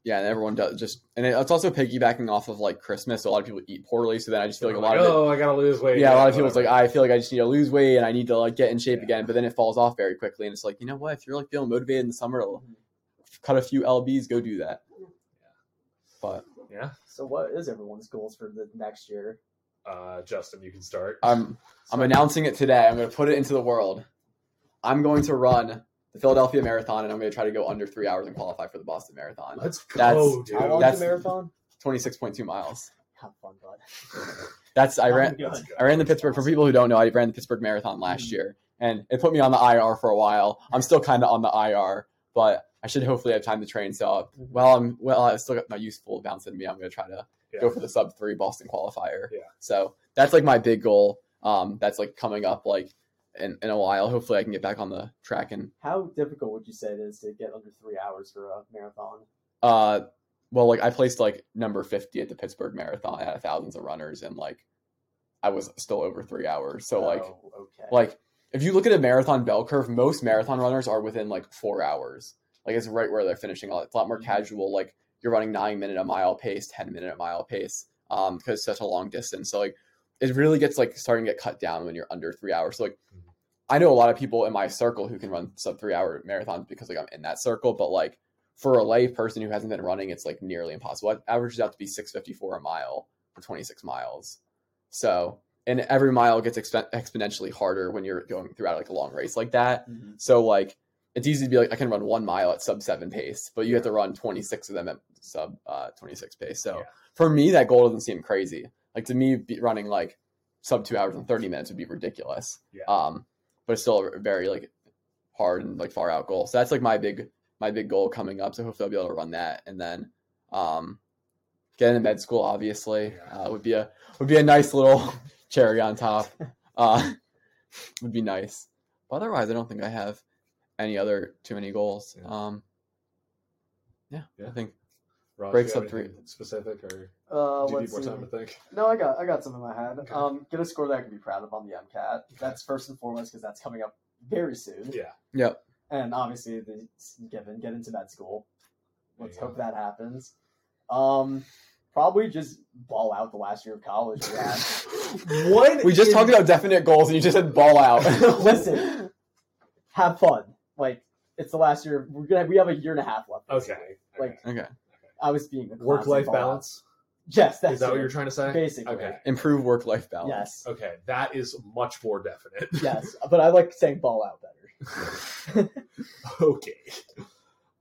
[SPEAKER 2] Yeah, and everyone does just and it- it's also piggybacking off of like Christmas. So a lot of people eat poorly, so then I just feel like a lot of it.
[SPEAKER 1] oh, I gotta lose weight.
[SPEAKER 2] Yeah, a lot of people's like. I feel like I just need to lose weight and I need to like get in shape
[SPEAKER 1] Yeah.
[SPEAKER 2] again, but then it falls off very quickly and it's like you know what? If you're like feeling motivated in the summer, to
[SPEAKER 3] Mhm.
[SPEAKER 2] cut a few lbs, go do that. But
[SPEAKER 1] yeah.
[SPEAKER 3] So, what is everyone's goals for the next year?
[SPEAKER 1] Uh, Justin, you can start.
[SPEAKER 2] I'm I'm announcing it today. I'm going to put it into the world. I'm going to run the Philadelphia Marathon and I'm going to try to go under three hours and qualify for the Boston Marathon.
[SPEAKER 1] Let's go,
[SPEAKER 2] That's-
[SPEAKER 1] dude.
[SPEAKER 3] How long
[SPEAKER 2] that's-
[SPEAKER 3] the marathon?
[SPEAKER 2] 26.2 miles.
[SPEAKER 3] Have fun, bud. <laughs>
[SPEAKER 2] That's I ran.
[SPEAKER 3] Good.
[SPEAKER 2] I ran the Pittsburgh. For people who don't know, I ran the Pittsburgh Marathon last
[SPEAKER 3] Mhm.
[SPEAKER 2] year, and it put me on the IR for a while. I'm still kind of on the IR, but I should hopefully have time to train. So
[SPEAKER 3] Mhm.
[SPEAKER 2] while I'm well, I still got my youthful bounce in me. I'm going to try to
[SPEAKER 1] Yeah.
[SPEAKER 2] go for the sub three Boston qualifier.
[SPEAKER 1] Yeah.
[SPEAKER 2] So that's like my big goal. Um, that's like coming up like in, in a while. Hopefully, I can get back on the track and
[SPEAKER 3] How difficult would you say it is to get under three hours for a marathon?
[SPEAKER 2] uh, well, like I placed like number fifty at the Pittsburgh Marathon out of thousands of runners, and like I was still over three hours. So like.
[SPEAKER 3] Oh, okay.
[SPEAKER 2] like if you look at a marathon bell curve, most marathon runners are within like four hours. Like it's right where they're finishing. It's a lot more
[SPEAKER 3] Mhm.
[SPEAKER 2] casual. Like you're running nine minute a mile pace, ten minute a mile pace, um, because it's such a long distance. So like it really gets like starting to get cut down when you're under three hours. So like
[SPEAKER 1] Mhm.
[SPEAKER 2] I know a lot of people in my circle who can run sub three hour marathons because like I'm in that circle, but like for a lay person who hasn't been running, it's like nearly impossible. It averages out to be six fifty four a mile for twenty six miles. So and every mile gets exp- exponentially harder when you're going throughout like a long race like that.
[SPEAKER 3] Mhm.
[SPEAKER 2] So like it's easy to be like I can run one mile at sub seven pace, but you have to run twenty six of them at sub uh, twenty six pace. So
[SPEAKER 1] Yeah.
[SPEAKER 2] for me, that goal doesn't seem crazy. Like to me, be running like sub two hours and thirty minutes would be ridiculous.
[SPEAKER 1] Yeah.
[SPEAKER 2] Um, but it's still a very like hard and like far out goal. So that's like my big my big goal coming up. So hopefully I'll be able to run that, and then um, get into med school. Obviously, uh, would be a would be a nice little <laughs> cherry on top. <laughs> Uh, <laughs> would be nice. But otherwise, I don't think I have any other too many goals.
[SPEAKER 1] Yeah.
[SPEAKER 2] Um, yeah,
[SPEAKER 1] Yeah.
[SPEAKER 2] I think
[SPEAKER 1] Raj,
[SPEAKER 2] breaks up three.
[SPEAKER 1] specific, or
[SPEAKER 3] Uh,
[SPEAKER 1] do you need
[SPEAKER 3] let's
[SPEAKER 1] more
[SPEAKER 3] see.
[SPEAKER 1] time to think?
[SPEAKER 3] No, I got I got some in my head.
[SPEAKER 1] Okay.
[SPEAKER 3] Um, get a score that I can be proud of on the MCAT. That's first and foremost because that's coming up very soon.
[SPEAKER 1] Yeah.
[SPEAKER 2] Yep.
[SPEAKER 3] And obviously, the given get into med school. Let's
[SPEAKER 1] There you
[SPEAKER 3] hope that happens. Um, probably just ball out the last year of college. we <laughs>
[SPEAKER 1] what?
[SPEAKER 2] we just
[SPEAKER 1] in-
[SPEAKER 2] talked about definite goals, and you just said ball out. <laughs>
[SPEAKER 3] Listen, have fun. Like it's the last year. We're gonna we have a year and a half left.
[SPEAKER 1] Okay.
[SPEAKER 3] Like-
[SPEAKER 2] okay,
[SPEAKER 3] I was being a
[SPEAKER 1] Work life
[SPEAKER 3] ball out.
[SPEAKER 1] balance.
[SPEAKER 3] Yes, that's
[SPEAKER 1] Is that what you're trying to say?
[SPEAKER 3] Basically.
[SPEAKER 1] Okay.
[SPEAKER 2] improve work life balance.
[SPEAKER 3] Yes.
[SPEAKER 1] Okay. That is much more definite. <laughs>
[SPEAKER 3] Yes, but I like saying ball out better. <laughs>
[SPEAKER 1] okay.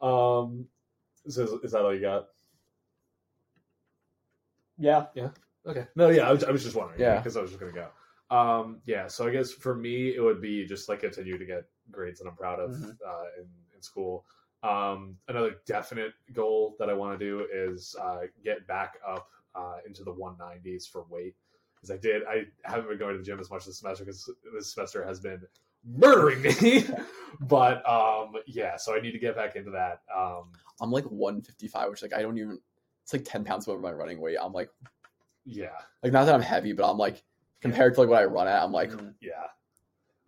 [SPEAKER 1] Um. So is, is that all you got?
[SPEAKER 3] Yeah. Yeah.
[SPEAKER 1] Okay. No, yeah, I was, I was just wondering.
[SPEAKER 2] Yeah.
[SPEAKER 1] Because I was just gonna go. Um. Yeah. So I guess for me, it would be just like continue to get grades that I'm proud of
[SPEAKER 3] Mhm.
[SPEAKER 1] uh, in in school. Um. Another definite goal that I want to do is uh, get back up uh, into the 190s for weight. Because I did, I haven't been going to the gym as much this semester because this semester has been murdering me. <laughs> but um, yeah, so I need to get back into that. Um,
[SPEAKER 2] I'm like 155, which like I don't even. It's like 10 pounds above my running weight. I'm like,
[SPEAKER 1] yeah,
[SPEAKER 2] like not that I'm heavy, but I'm like compared to like what I run at. I'm like,
[SPEAKER 3] Mhm.
[SPEAKER 1] Yeah,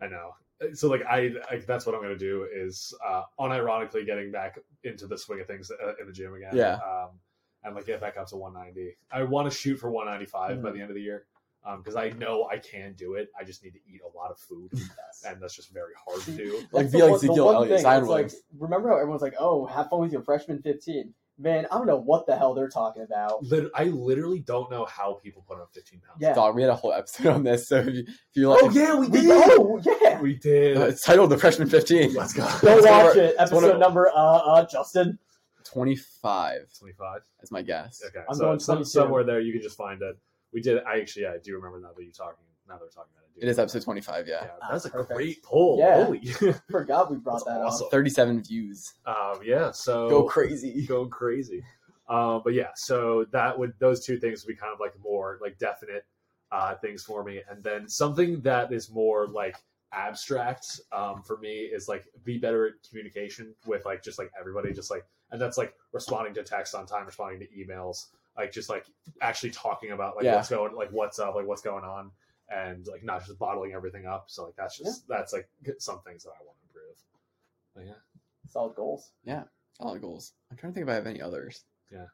[SPEAKER 1] I know. So like I, I that's what I'm gonna do is uh, unironically getting back into the swing of things uh, in the gym again.
[SPEAKER 2] Yeah.
[SPEAKER 1] Um, and like get back up to 190. I want to shoot for 195 by
[SPEAKER 3] Mhm.
[SPEAKER 1] the end of the year. Um, because I know I can do it. I just need to eat a lot of food, <laughs>
[SPEAKER 3] Yes.
[SPEAKER 1] and that's just very hard to do. <laughs>
[SPEAKER 2] Like, be
[SPEAKER 3] the
[SPEAKER 2] like
[SPEAKER 3] one-
[SPEAKER 2] Ezekiel Elliott,
[SPEAKER 3] thing, like, remember how everyone's like, "Oh, have fun with your freshman 15." Man, I don't know what the hell they're talking about.
[SPEAKER 1] Lit- I literally don't know how people put on 15 pounds.
[SPEAKER 3] Yeah.
[SPEAKER 2] dog, we had a whole episode on this. So if you, if you like,
[SPEAKER 1] Oh yeah, we
[SPEAKER 3] We
[SPEAKER 1] did.
[SPEAKER 3] know, yeah.
[SPEAKER 1] We did.
[SPEAKER 2] uh, it's titled The Freshman 15.
[SPEAKER 1] Let's go.
[SPEAKER 3] Go
[SPEAKER 2] It's one
[SPEAKER 3] watch
[SPEAKER 2] of-
[SPEAKER 3] it. Episode
[SPEAKER 2] of-
[SPEAKER 3] number, uh, uh, Justin.
[SPEAKER 2] 25
[SPEAKER 1] 25.
[SPEAKER 2] is my guess.
[SPEAKER 1] Okay,
[SPEAKER 3] I'm
[SPEAKER 1] so
[SPEAKER 3] going
[SPEAKER 1] some-
[SPEAKER 3] 22.
[SPEAKER 1] somewhere there you can just find it. We did. I actually, yeah, I do remember now that you're talking. Now that we're talking about it. I
[SPEAKER 2] It is
[SPEAKER 1] remember.
[SPEAKER 2] episode 25, yeah.
[SPEAKER 1] Yeah, that's a
[SPEAKER 3] Perfect.
[SPEAKER 1] great poll.
[SPEAKER 3] Yeah.
[SPEAKER 1] Holy. <laughs> <laughs>
[SPEAKER 3] Forgot we brought
[SPEAKER 1] That's
[SPEAKER 3] that
[SPEAKER 1] awesome.
[SPEAKER 3] up.
[SPEAKER 2] 37 views.
[SPEAKER 1] um, yeah. So
[SPEAKER 2] Go crazy. <laughs>
[SPEAKER 1] Go crazy. Um, but yeah, so that would those two things would be kind of like more like definite uh, things for me, and then something that is more like abstract um, for me is like be better at communication with like just like everybody, just like and that's like responding to text on time, responding to emails, like just like actually talking about like
[SPEAKER 2] Yeah.
[SPEAKER 1] what's going like what's up, like what's going on, and like not just bottling everything up. So like that's just that's like some things that I want to improve. But yeah.
[SPEAKER 3] Solid goals.
[SPEAKER 2] Yeah, solid goals. I'm trying to think if I have any others. Yeah.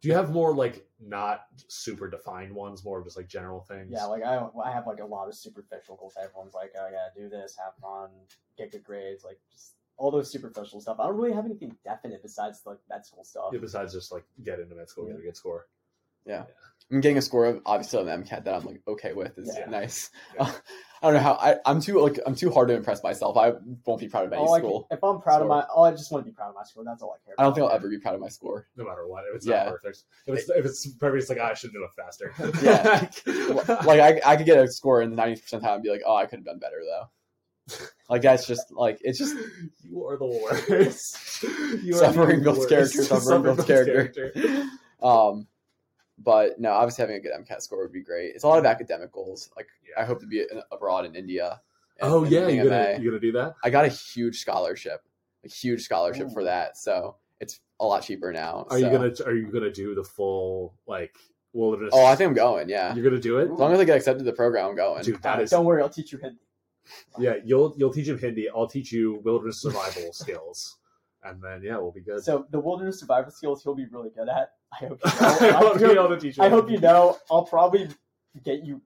[SPEAKER 1] Do you have more like not super defined ones, more of just like general things?
[SPEAKER 3] Yeah, like I, I have like a lot of superficial goals. Everyone's like, oh, I gotta do this, have fun, get good grades, like just all those superficial stuff. I don't really have anything definite besides like med school stuff.
[SPEAKER 1] Yeah, besides just like get into med school, get a good score. Yeah.
[SPEAKER 2] I'm getting a score of obviously on the MCAT that I'm like okay with is
[SPEAKER 3] Yeah.
[SPEAKER 2] nice.
[SPEAKER 1] Yeah. <laughs>
[SPEAKER 2] I don't know how I, I'm too like I'm too hard to impress myself. I won't be proud of any
[SPEAKER 3] All
[SPEAKER 2] school.
[SPEAKER 3] can- if I'm proud
[SPEAKER 2] Score.
[SPEAKER 3] of my, oh, I just want to be proud of my score. That's all I care. About.
[SPEAKER 2] I don't think I'll ever be proud of my score.
[SPEAKER 1] No matter what, if it's
[SPEAKER 2] Yeah.
[SPEAKER 1] not perfect, if it's if it's perfect, it's like "Ah, I should do it faster.
[SPEAKER 2] Yeah. <laughs> like I, I could get a score in the 90th percentile and be like, oh, I could have done better though. Like that's just like it's just <laughs>
[SPEAKER 1] you are the worst. <laughs> You are
[SPEAKER 2] Suffering
[SPEAKER 1] the
[SPEAKER 2] builds
[SPEAKER 1] worst.
[SPEAKER 2] character, suffering <laughs> builds character.
[SPEAKER 1] character.
[SPEAKER 2] um but no, obviously having a good MCAT score would be great. It's a lot of academic goals. Like
[SPEAKER 1] Yeah.
[SPEAKER 2] I hope to be in, abroad in India. and-
[SPEAKER 1] Oh
[SPEAKER 2] and
[SPEAKER 1] yeah, you gonna you gonna do that?
[SPEAKER 2] I got a huge scholarship, a huge scholarship for that. So it's a lot cheaper now.
[SPEAKER 1] Are you gonna are you gonna do the full like wilderness?
[SPEAKER 2] Oh, I think I'm going. Yeah,
[SPEAKER 1] you're gonna do it,
[SPEAKER 2] as long as I get accepted to the program, I'm going.
[SPEAKER 1] dude. That is
[SPEAKER 3] Don't worry, I'll teach you Hindi.
[SPEAKER 1] Yeah. You'll you'll teach him Hindi. I'll teach you wilderness survival <laughs> skills, and then yeah, we'll be good.
[SPEAKER 3] So the wilderness survival skills he'll be really good at. I hope. You <laughs> know. I,
[SPEAKER 1] able to teach
[SPEAKER 3] I hope you know. I'll probably get you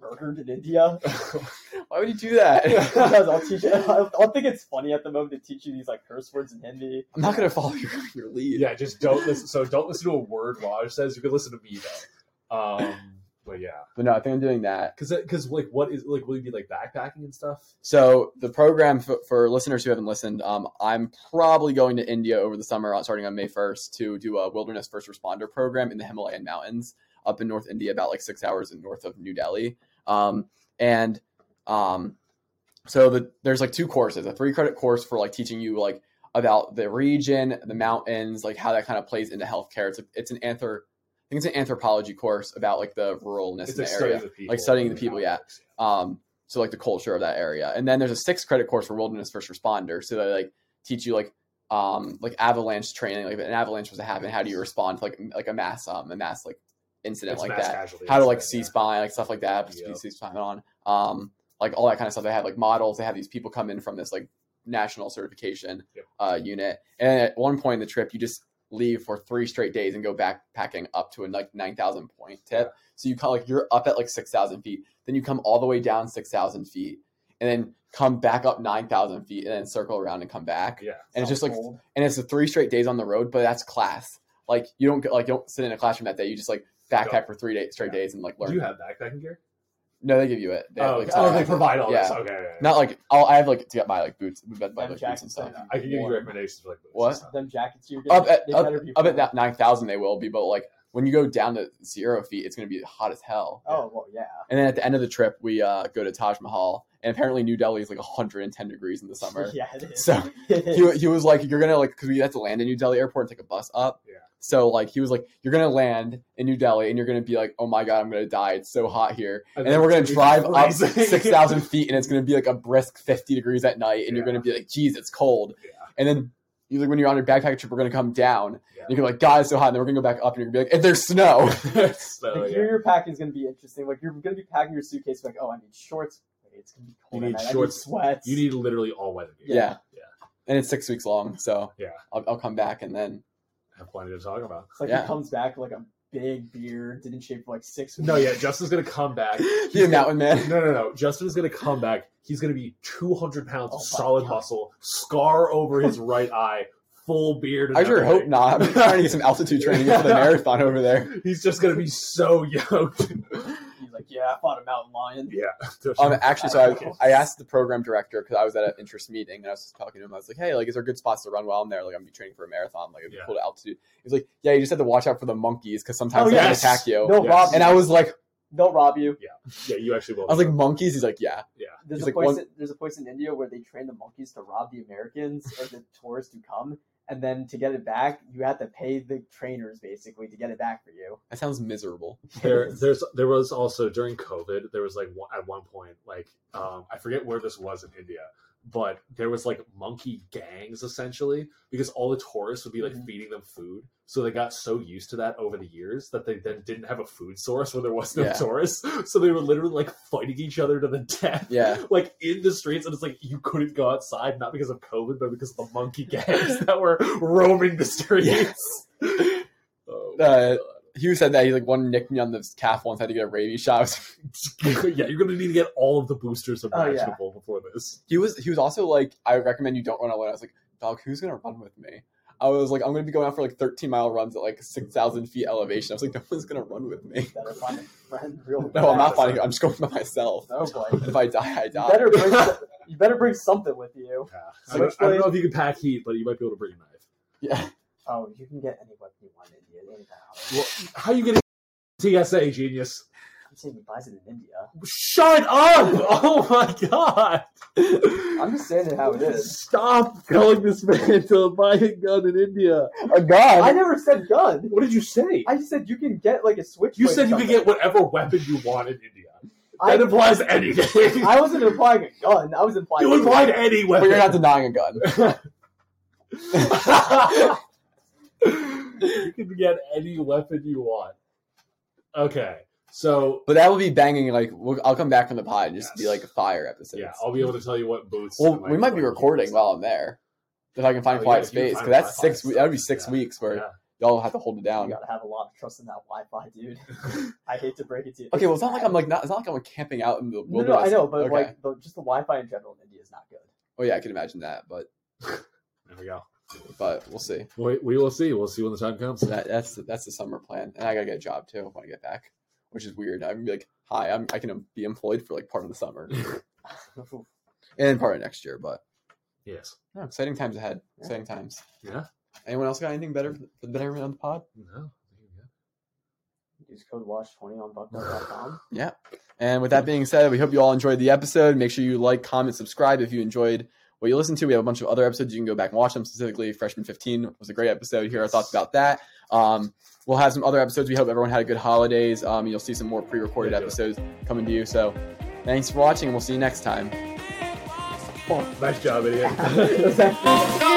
[SPEAKER 3] murdered in India <laughs>
[SPEAKER 2] Why would you do that?
[SPEAKER 3] because I'll teach. I'll, I'll think it's funny at the moment to teach you these like curse words in Hindi.
[SPEAKER 2] I'm not gonna follow your, your lead.
[SPEAKER 1] yeah, just don't listen. So don't listen to a word Raj says. You can listen to me though. Um, but yeah,
[SPEAKER 2] But no, I think I'm doing that.
[SPEAKER 1] because because like what is like will you be like backpacking and stuff?
[SPEAKER 2] So the program for, for listeners who haven't listened, um, I'm probably going to India over the summer, uh, starting on May 1st, to do a wilderness first responder program in the Himalayan mountains up in North India, about like six hours north of New Delhi. Um, and um, so the, there's like two courses: a three credit course for like teaching you like about the region, the mountains, like how that kind of plays into healthcare. It's a, it's an anthrop, I think it's an anthropology course about like the ruralness
[SPEAKER 1] It's
[SPEAKER 2] in
[SPEAKER 1] like
[SPEAKER 2] the area.
[SPEAKER 1] studying the people,
[SPEAKER 2] Like studying the people, yeah. um so like the culture of that area and then there's a six credit course for wilderness first responder so they like teach you like um like avalanche training like if an avalanche was to happen how do you respond to like like a mass um a mass like incident
[SPEAKER 1] It's
[SPEAKER 2] like that how to like see spine like stuff like that
[SPEAKER 1] Yeah.
[SPEAKER 2] see spine on um like all that kind of stuff they have like models they have these people come in from this like national certification
[SPEAKER 1] Yep.
[SPEAKER 2] uh unit and at one point in the trip you just leave for three straight days and go backpacking up to a like 9000 point tip. So you come like you're up at like 6000 feet then you come all the way down 6000 feet and then come back up 9000 feet and then circle around and come back.
[SPEAKER 1] Yeah,
[SPEAKER 2] and it's just like and it's the three straight days on the road but that's class. Like you don't get like you don't sit in a classroom that day. You just like backpack for three days straight
[SPEAKER 1] Yeah.
[SPEAKER 2] days and like learn
[SPEAKER 1] do you have backpacking gear?
[SPEAKER 2] No they give you it they have,
[SPEAKER 1] Oh,
[SPEAKER 2] like,
[SPEAKER 1] okay. oh, they provide all this.
[SPEAKER 2] Yeah.
[SPEAKER 1] Okay, yeah, yeah.
[SPEAKER 2] not like I'll, I have like to get my like boots buy
[SPEAKER 3] Them
[SPEAKER 2] like boots and stuff
[SPEAKER 1] I can give you recommendations for like boots
[SPEAKER 2] What?
[SPEAKER 3] Them jackets you're getting.
[SPEAKER 2] up at
[SPEAKER 3] they
[SPEAKER 2] up,
[SPEAKER 3] better be
[SPEAKER 2] up at 9000 they will be but like when you go down to zero feet it's going to be hot as hell
[SPEAKER 3] Oh well, yeah.
[SPEAKER 2] and then at the end of the trip we uh go to taj mahal and apparently new delhi is like 110 degrees in the summer <laughs>
[SPEAKER 3] yeah, it is.
[SPEAKER 2] So, he, he was like, "You're gonna like because we have to land in New Delhi airport and take a bus up."
[SPEAKER 1] Yeah.
[SPEAKER 2] So like he was like, "You're gonna land in New Delhi and you're gonna be like, oh my god, I'm gonna die. It's so hot here." And then we're gonna drive up <laughs> six thousand feet and it's gonna be like a brisk 50 degrees at night, and you're gonna be like, "Geez, it's cold."
[SPEAKER 1] Yeah.
[SPEAKER 2] And then you like when you're on your backpack trip, we're gonna come down.
[SPEAKER 1] Yeah.
[SPEAKER 2] And you can be like, God, it's so hot, and then we're gonna go back up, and you're gonna be like, and there's snow. <laughs> <laughs>
[SPEAKER 1] so,
[SPEAKER 3] Like,
[SPEAKER 1] yeah.
[SPEAKER 3] your, your packing is gonna be interesting. Like you're gonna be packing your suitcase like, oh, I need shorts. Wait, it's gonna be cold.
[SPEAKER 1] You
[SPEAKER 3] at
[SPEAKER 1] need
[SPEAKER 3] night.
[SPEAKER 1] shorts.
[SPEAKER 3] I need sweats.
[SPEAKER 1] You need literally all weather gear.
[SPEAKER 2] yeah.
[SPEAKER 1] Yeah.
[SPEAKER 2] And it's six weeks long, so
[SPEAKER 1] Yeah.
[SPEAKER 2] I'll, I'll come back and then
[SPEAKER 1] Have plenty to talk about.
[SPEAKER 3] It's like
[SPEAKER 2] Yeah.
[SPEAKER 3] he comes back with like a big beard, didn't shave for like six weeks.
[SPEAKER 1] No, yeah, Justin's gonna come back. <laughs>
[SPEAKER 2] be a mountain man.
[SPEAKER 1] No, no, no. Justin is going to come back. He's to be 200 pounds
[SPEAKER 3] Oh
[SPEAKER 1] of solid
[SPEAKER 3] God.
[SPEAKER 1] muscle, scar over his <laughs> right eye, full beard.
[SPEAKER 2] I sure hope not. I'm trying to get some <laughs> altitude training for the marathon over there.
[SPEAKER 1] He's just to be so yoked.
[SPEAKER 3] He's like, yeah, I fought a mountain lion.
[SPEAKER 1] yeah. <laughs>
[SPEAKER 2] Um, actually, so I, <laughs> I asked the program director because I was at an interest meeting and I was just talking to him. I was like, "Hey, like, is there good spots to run while I'm there? Like, I'm gonna be training for a marathon. Like, it'd be
[SPEAKER 1] Yeah.
[SPEAKER 2] cool to altitude." He was like, "Yeah, you just have to watch out for the monkeys because sometimes
[SPEAKER 3] Oh,
[SPEAKER 2] they
[SPEAKER 1] yes.
[SPEAKER 2] can attack you."
[SPEAKER 3] They'll
[SPEAKER 1] Yes.
[SPEAKER 3] rob
[SPEAKER 2] And I was like,
[SPEAKER 3] They'll rob you.
[SPEAKER 1] Yeah, yeah, you actually will.
[SPEAKER 2] I was like, "Monkeys?" He's like, "Yeah." yeah.
[SPEAKER 3] There's
[SPEAKER 2] He's
[SPEAKER 3] a
[SPEAKER 2] like,
[SPEAKER 3] place.
[SPEAKER 2] one-
[SPEAKER 3] there's a place in India where they train the monkeys to rob the Americans or the tourists who come, and then to get it back, you have to pay the trainers basically to get it back for you.
[SPEAKER 2] That sounds miserable.
[SPEAKER 1] there, <laughs> there's, there was also during COVID, there was like one, at one point, like, um, I forget where this was in India, but there was like monkey gangs essentially because all the tourists would be like
[SPEAKER 3] Mhm.
[SPEAKER 1] feeding them food. So they got so used to that over the years that they then didn't have a food source when there was no
[SPEAKER 2] Yeah.
[SPEAKER 1] tourists. <laughs> So they were literally like fighting each other to the death.
[SPEAKER 2] Yeah. <laughs>
[SPEAKER 1] like in the streets, and it's like you couldn't go outside not because of COVID, but because of the monkey gangs <laughs> that were roaming the streets. Oh, my
[SPEAKER 2] Uh,
[SPEAKER 1] God.
[SPEAKER 2] Hugh said that he like one nicked me on the calf once. Had to get a rabies shot. <laughs> I was-
[SPEAKER 1] yeah, you're gonna need to get all of the boosters
[SPEAKER 3] Oh, yeah.
[SPEAKER 1] imaginable before this.
[SPEAKER 2] he was he was also like, "I recommend you don't run alone." I was like, "Dog, who's gonna run with me?" I was like, "I'm gonna be going out for like 13 mile runs at like 6,000 feet elevation." I was like, "No one's gonna run with me."
[SPEAKER 3] Better find a friend real
[SPEAKER 2] No, I'm not
[SPEAKER 3] fast.
[SPEAKER 2] finding. I'm just going by myself.
[SPEAKER 3] Oh boy.
[SPEAKER 2] If I die, I
[SPEAKER 3] You
[SPEAKER 2] die.
[SPEAKER 3] better bring. some- you better bring something with you.
[SPEAKER 1] Yeah. I, don't, I don't know if you can pack heat, but you might be able to bring a knife.
[SPEAKER 2] Yeah.
[SPEAKER 3] Oh, you can get any weapon you want in India. It ain't that hard.
[SPEAKER 1] Well, how you getting TSA genius?
[SPEAKER 3] I'm saying he buys it in India.
[SPEAKER 1] Shut up! <laughs> Oh my god!
[SPEAKER 3] I'm just saying it how it is.
[SPEAKER 1] Stop telling this man to buy a gun in India.
[SPEAKER 2] A gun.
[SPEAKER 3] I never said gun.
[SPEAKER 1] What did you say?
[SPEAKER 3] I said you can get like a switch.
[SPEAKER 1] you said you could get whatever weapon you want in India.
[SPEAKER 3] I,
[SPEAKER 1] That implies anything. <laughs>
[SPEAKER 3] I wasn't implying a gun. I was implying.
[SPEAKER 1] you implied any weapon.
[SPEAKER 2] but you're not denying a gun. <laughs>
[SPEAKER 1] you can get any weapon you want. Okay, so
[SPEAKER 2] But that will be banging. Like we'll, I'll come back from the pod and just be
[SPEAKER 1] Yes.
[SPEAKER 2] like a fire episode.
[SPEAKER 1] yeah, I'll be able to tell you what boots.
[SPEAKER 2] well,
[SPEAKER 1] I
[SPEAKER 2] we might be recording while I'm there. If I can find
[SPEAKER 1] Oh,
[SPEAKER 2] quiet
[SPEAKER 1] yeah, if you can
[SPEAKER 2] space, because that's six. we- That would be six
[SPEAKER 1] yeah.
[SPEAKER 2] weeks where
[SPEAKER 1] Yeah.
[SPEAKER 2] y'all have to hold it down.
[SPEAKER 3] You gotta have a lot of trust in that Wi-Fi, dude. <laughs> I hate to break it to you.
[SPEAKER 2] Okay, well, it's not like I'm like not. It's not like I'm camping out in the
[SPEAKER 3] No,
[SPEAKER 2] wilderness.
[SPEAKER 3] no, I know, but
[SPEAKER 2] okay.
[SPEAKER 3] like the, just the Wi-Fi in general in India is not good.
[SPEAKER 2] oh yeah, I can imagine that, but <laughs>
[SPEAKER 1] There we go.
[SPEAKER 2] But we'll see.
[SPEAKER 1] We, we will see. We'll see when the time comes.
[SPEAKER 2] That, that's the, that's the summer plan, and I gotta get a job too when I get back, which is weird. I'm be like, hi, I'm I can be employed for like part of the summer <laughs> and part of next year, but
[SPEAKER 1] yes.
[SPEAKER 2] no, exciting times ahead.
[SPEAKER 3] Yeah.
[SPEAKER 2] Exciting times.
[SPEAKER 1] Yeah.
[SPEAKER 2] Anyone else got anything better for the better on the pod?
[SPEAKER 1] No.
[SPEAKER 3] Use code WASHED20 on buckedup.com.
[SPEAKER 2] Yeah. And with that being said, we hope you all enjoyed the episode. Make sure you like, comment, subscribe if you enjoyed what you listen to. We have a bunch of other episodes. You can go back and watch them. Specifically, Freshman 15 was a great episode. Hear our thoughts about that. Um, we'll have some other episodes. We hope everyone had a good holidays. Um, you'll see some more pre-recorded
[SPEAKER 1] Yeah, do it.
[SPEAKER 2] episodes coming to you. So thanks for watching, and we'll see you next time.
[SPEAKER 1] Nice job, idiot.
[SPEAKER 3] Is <laughs> that- <laughs>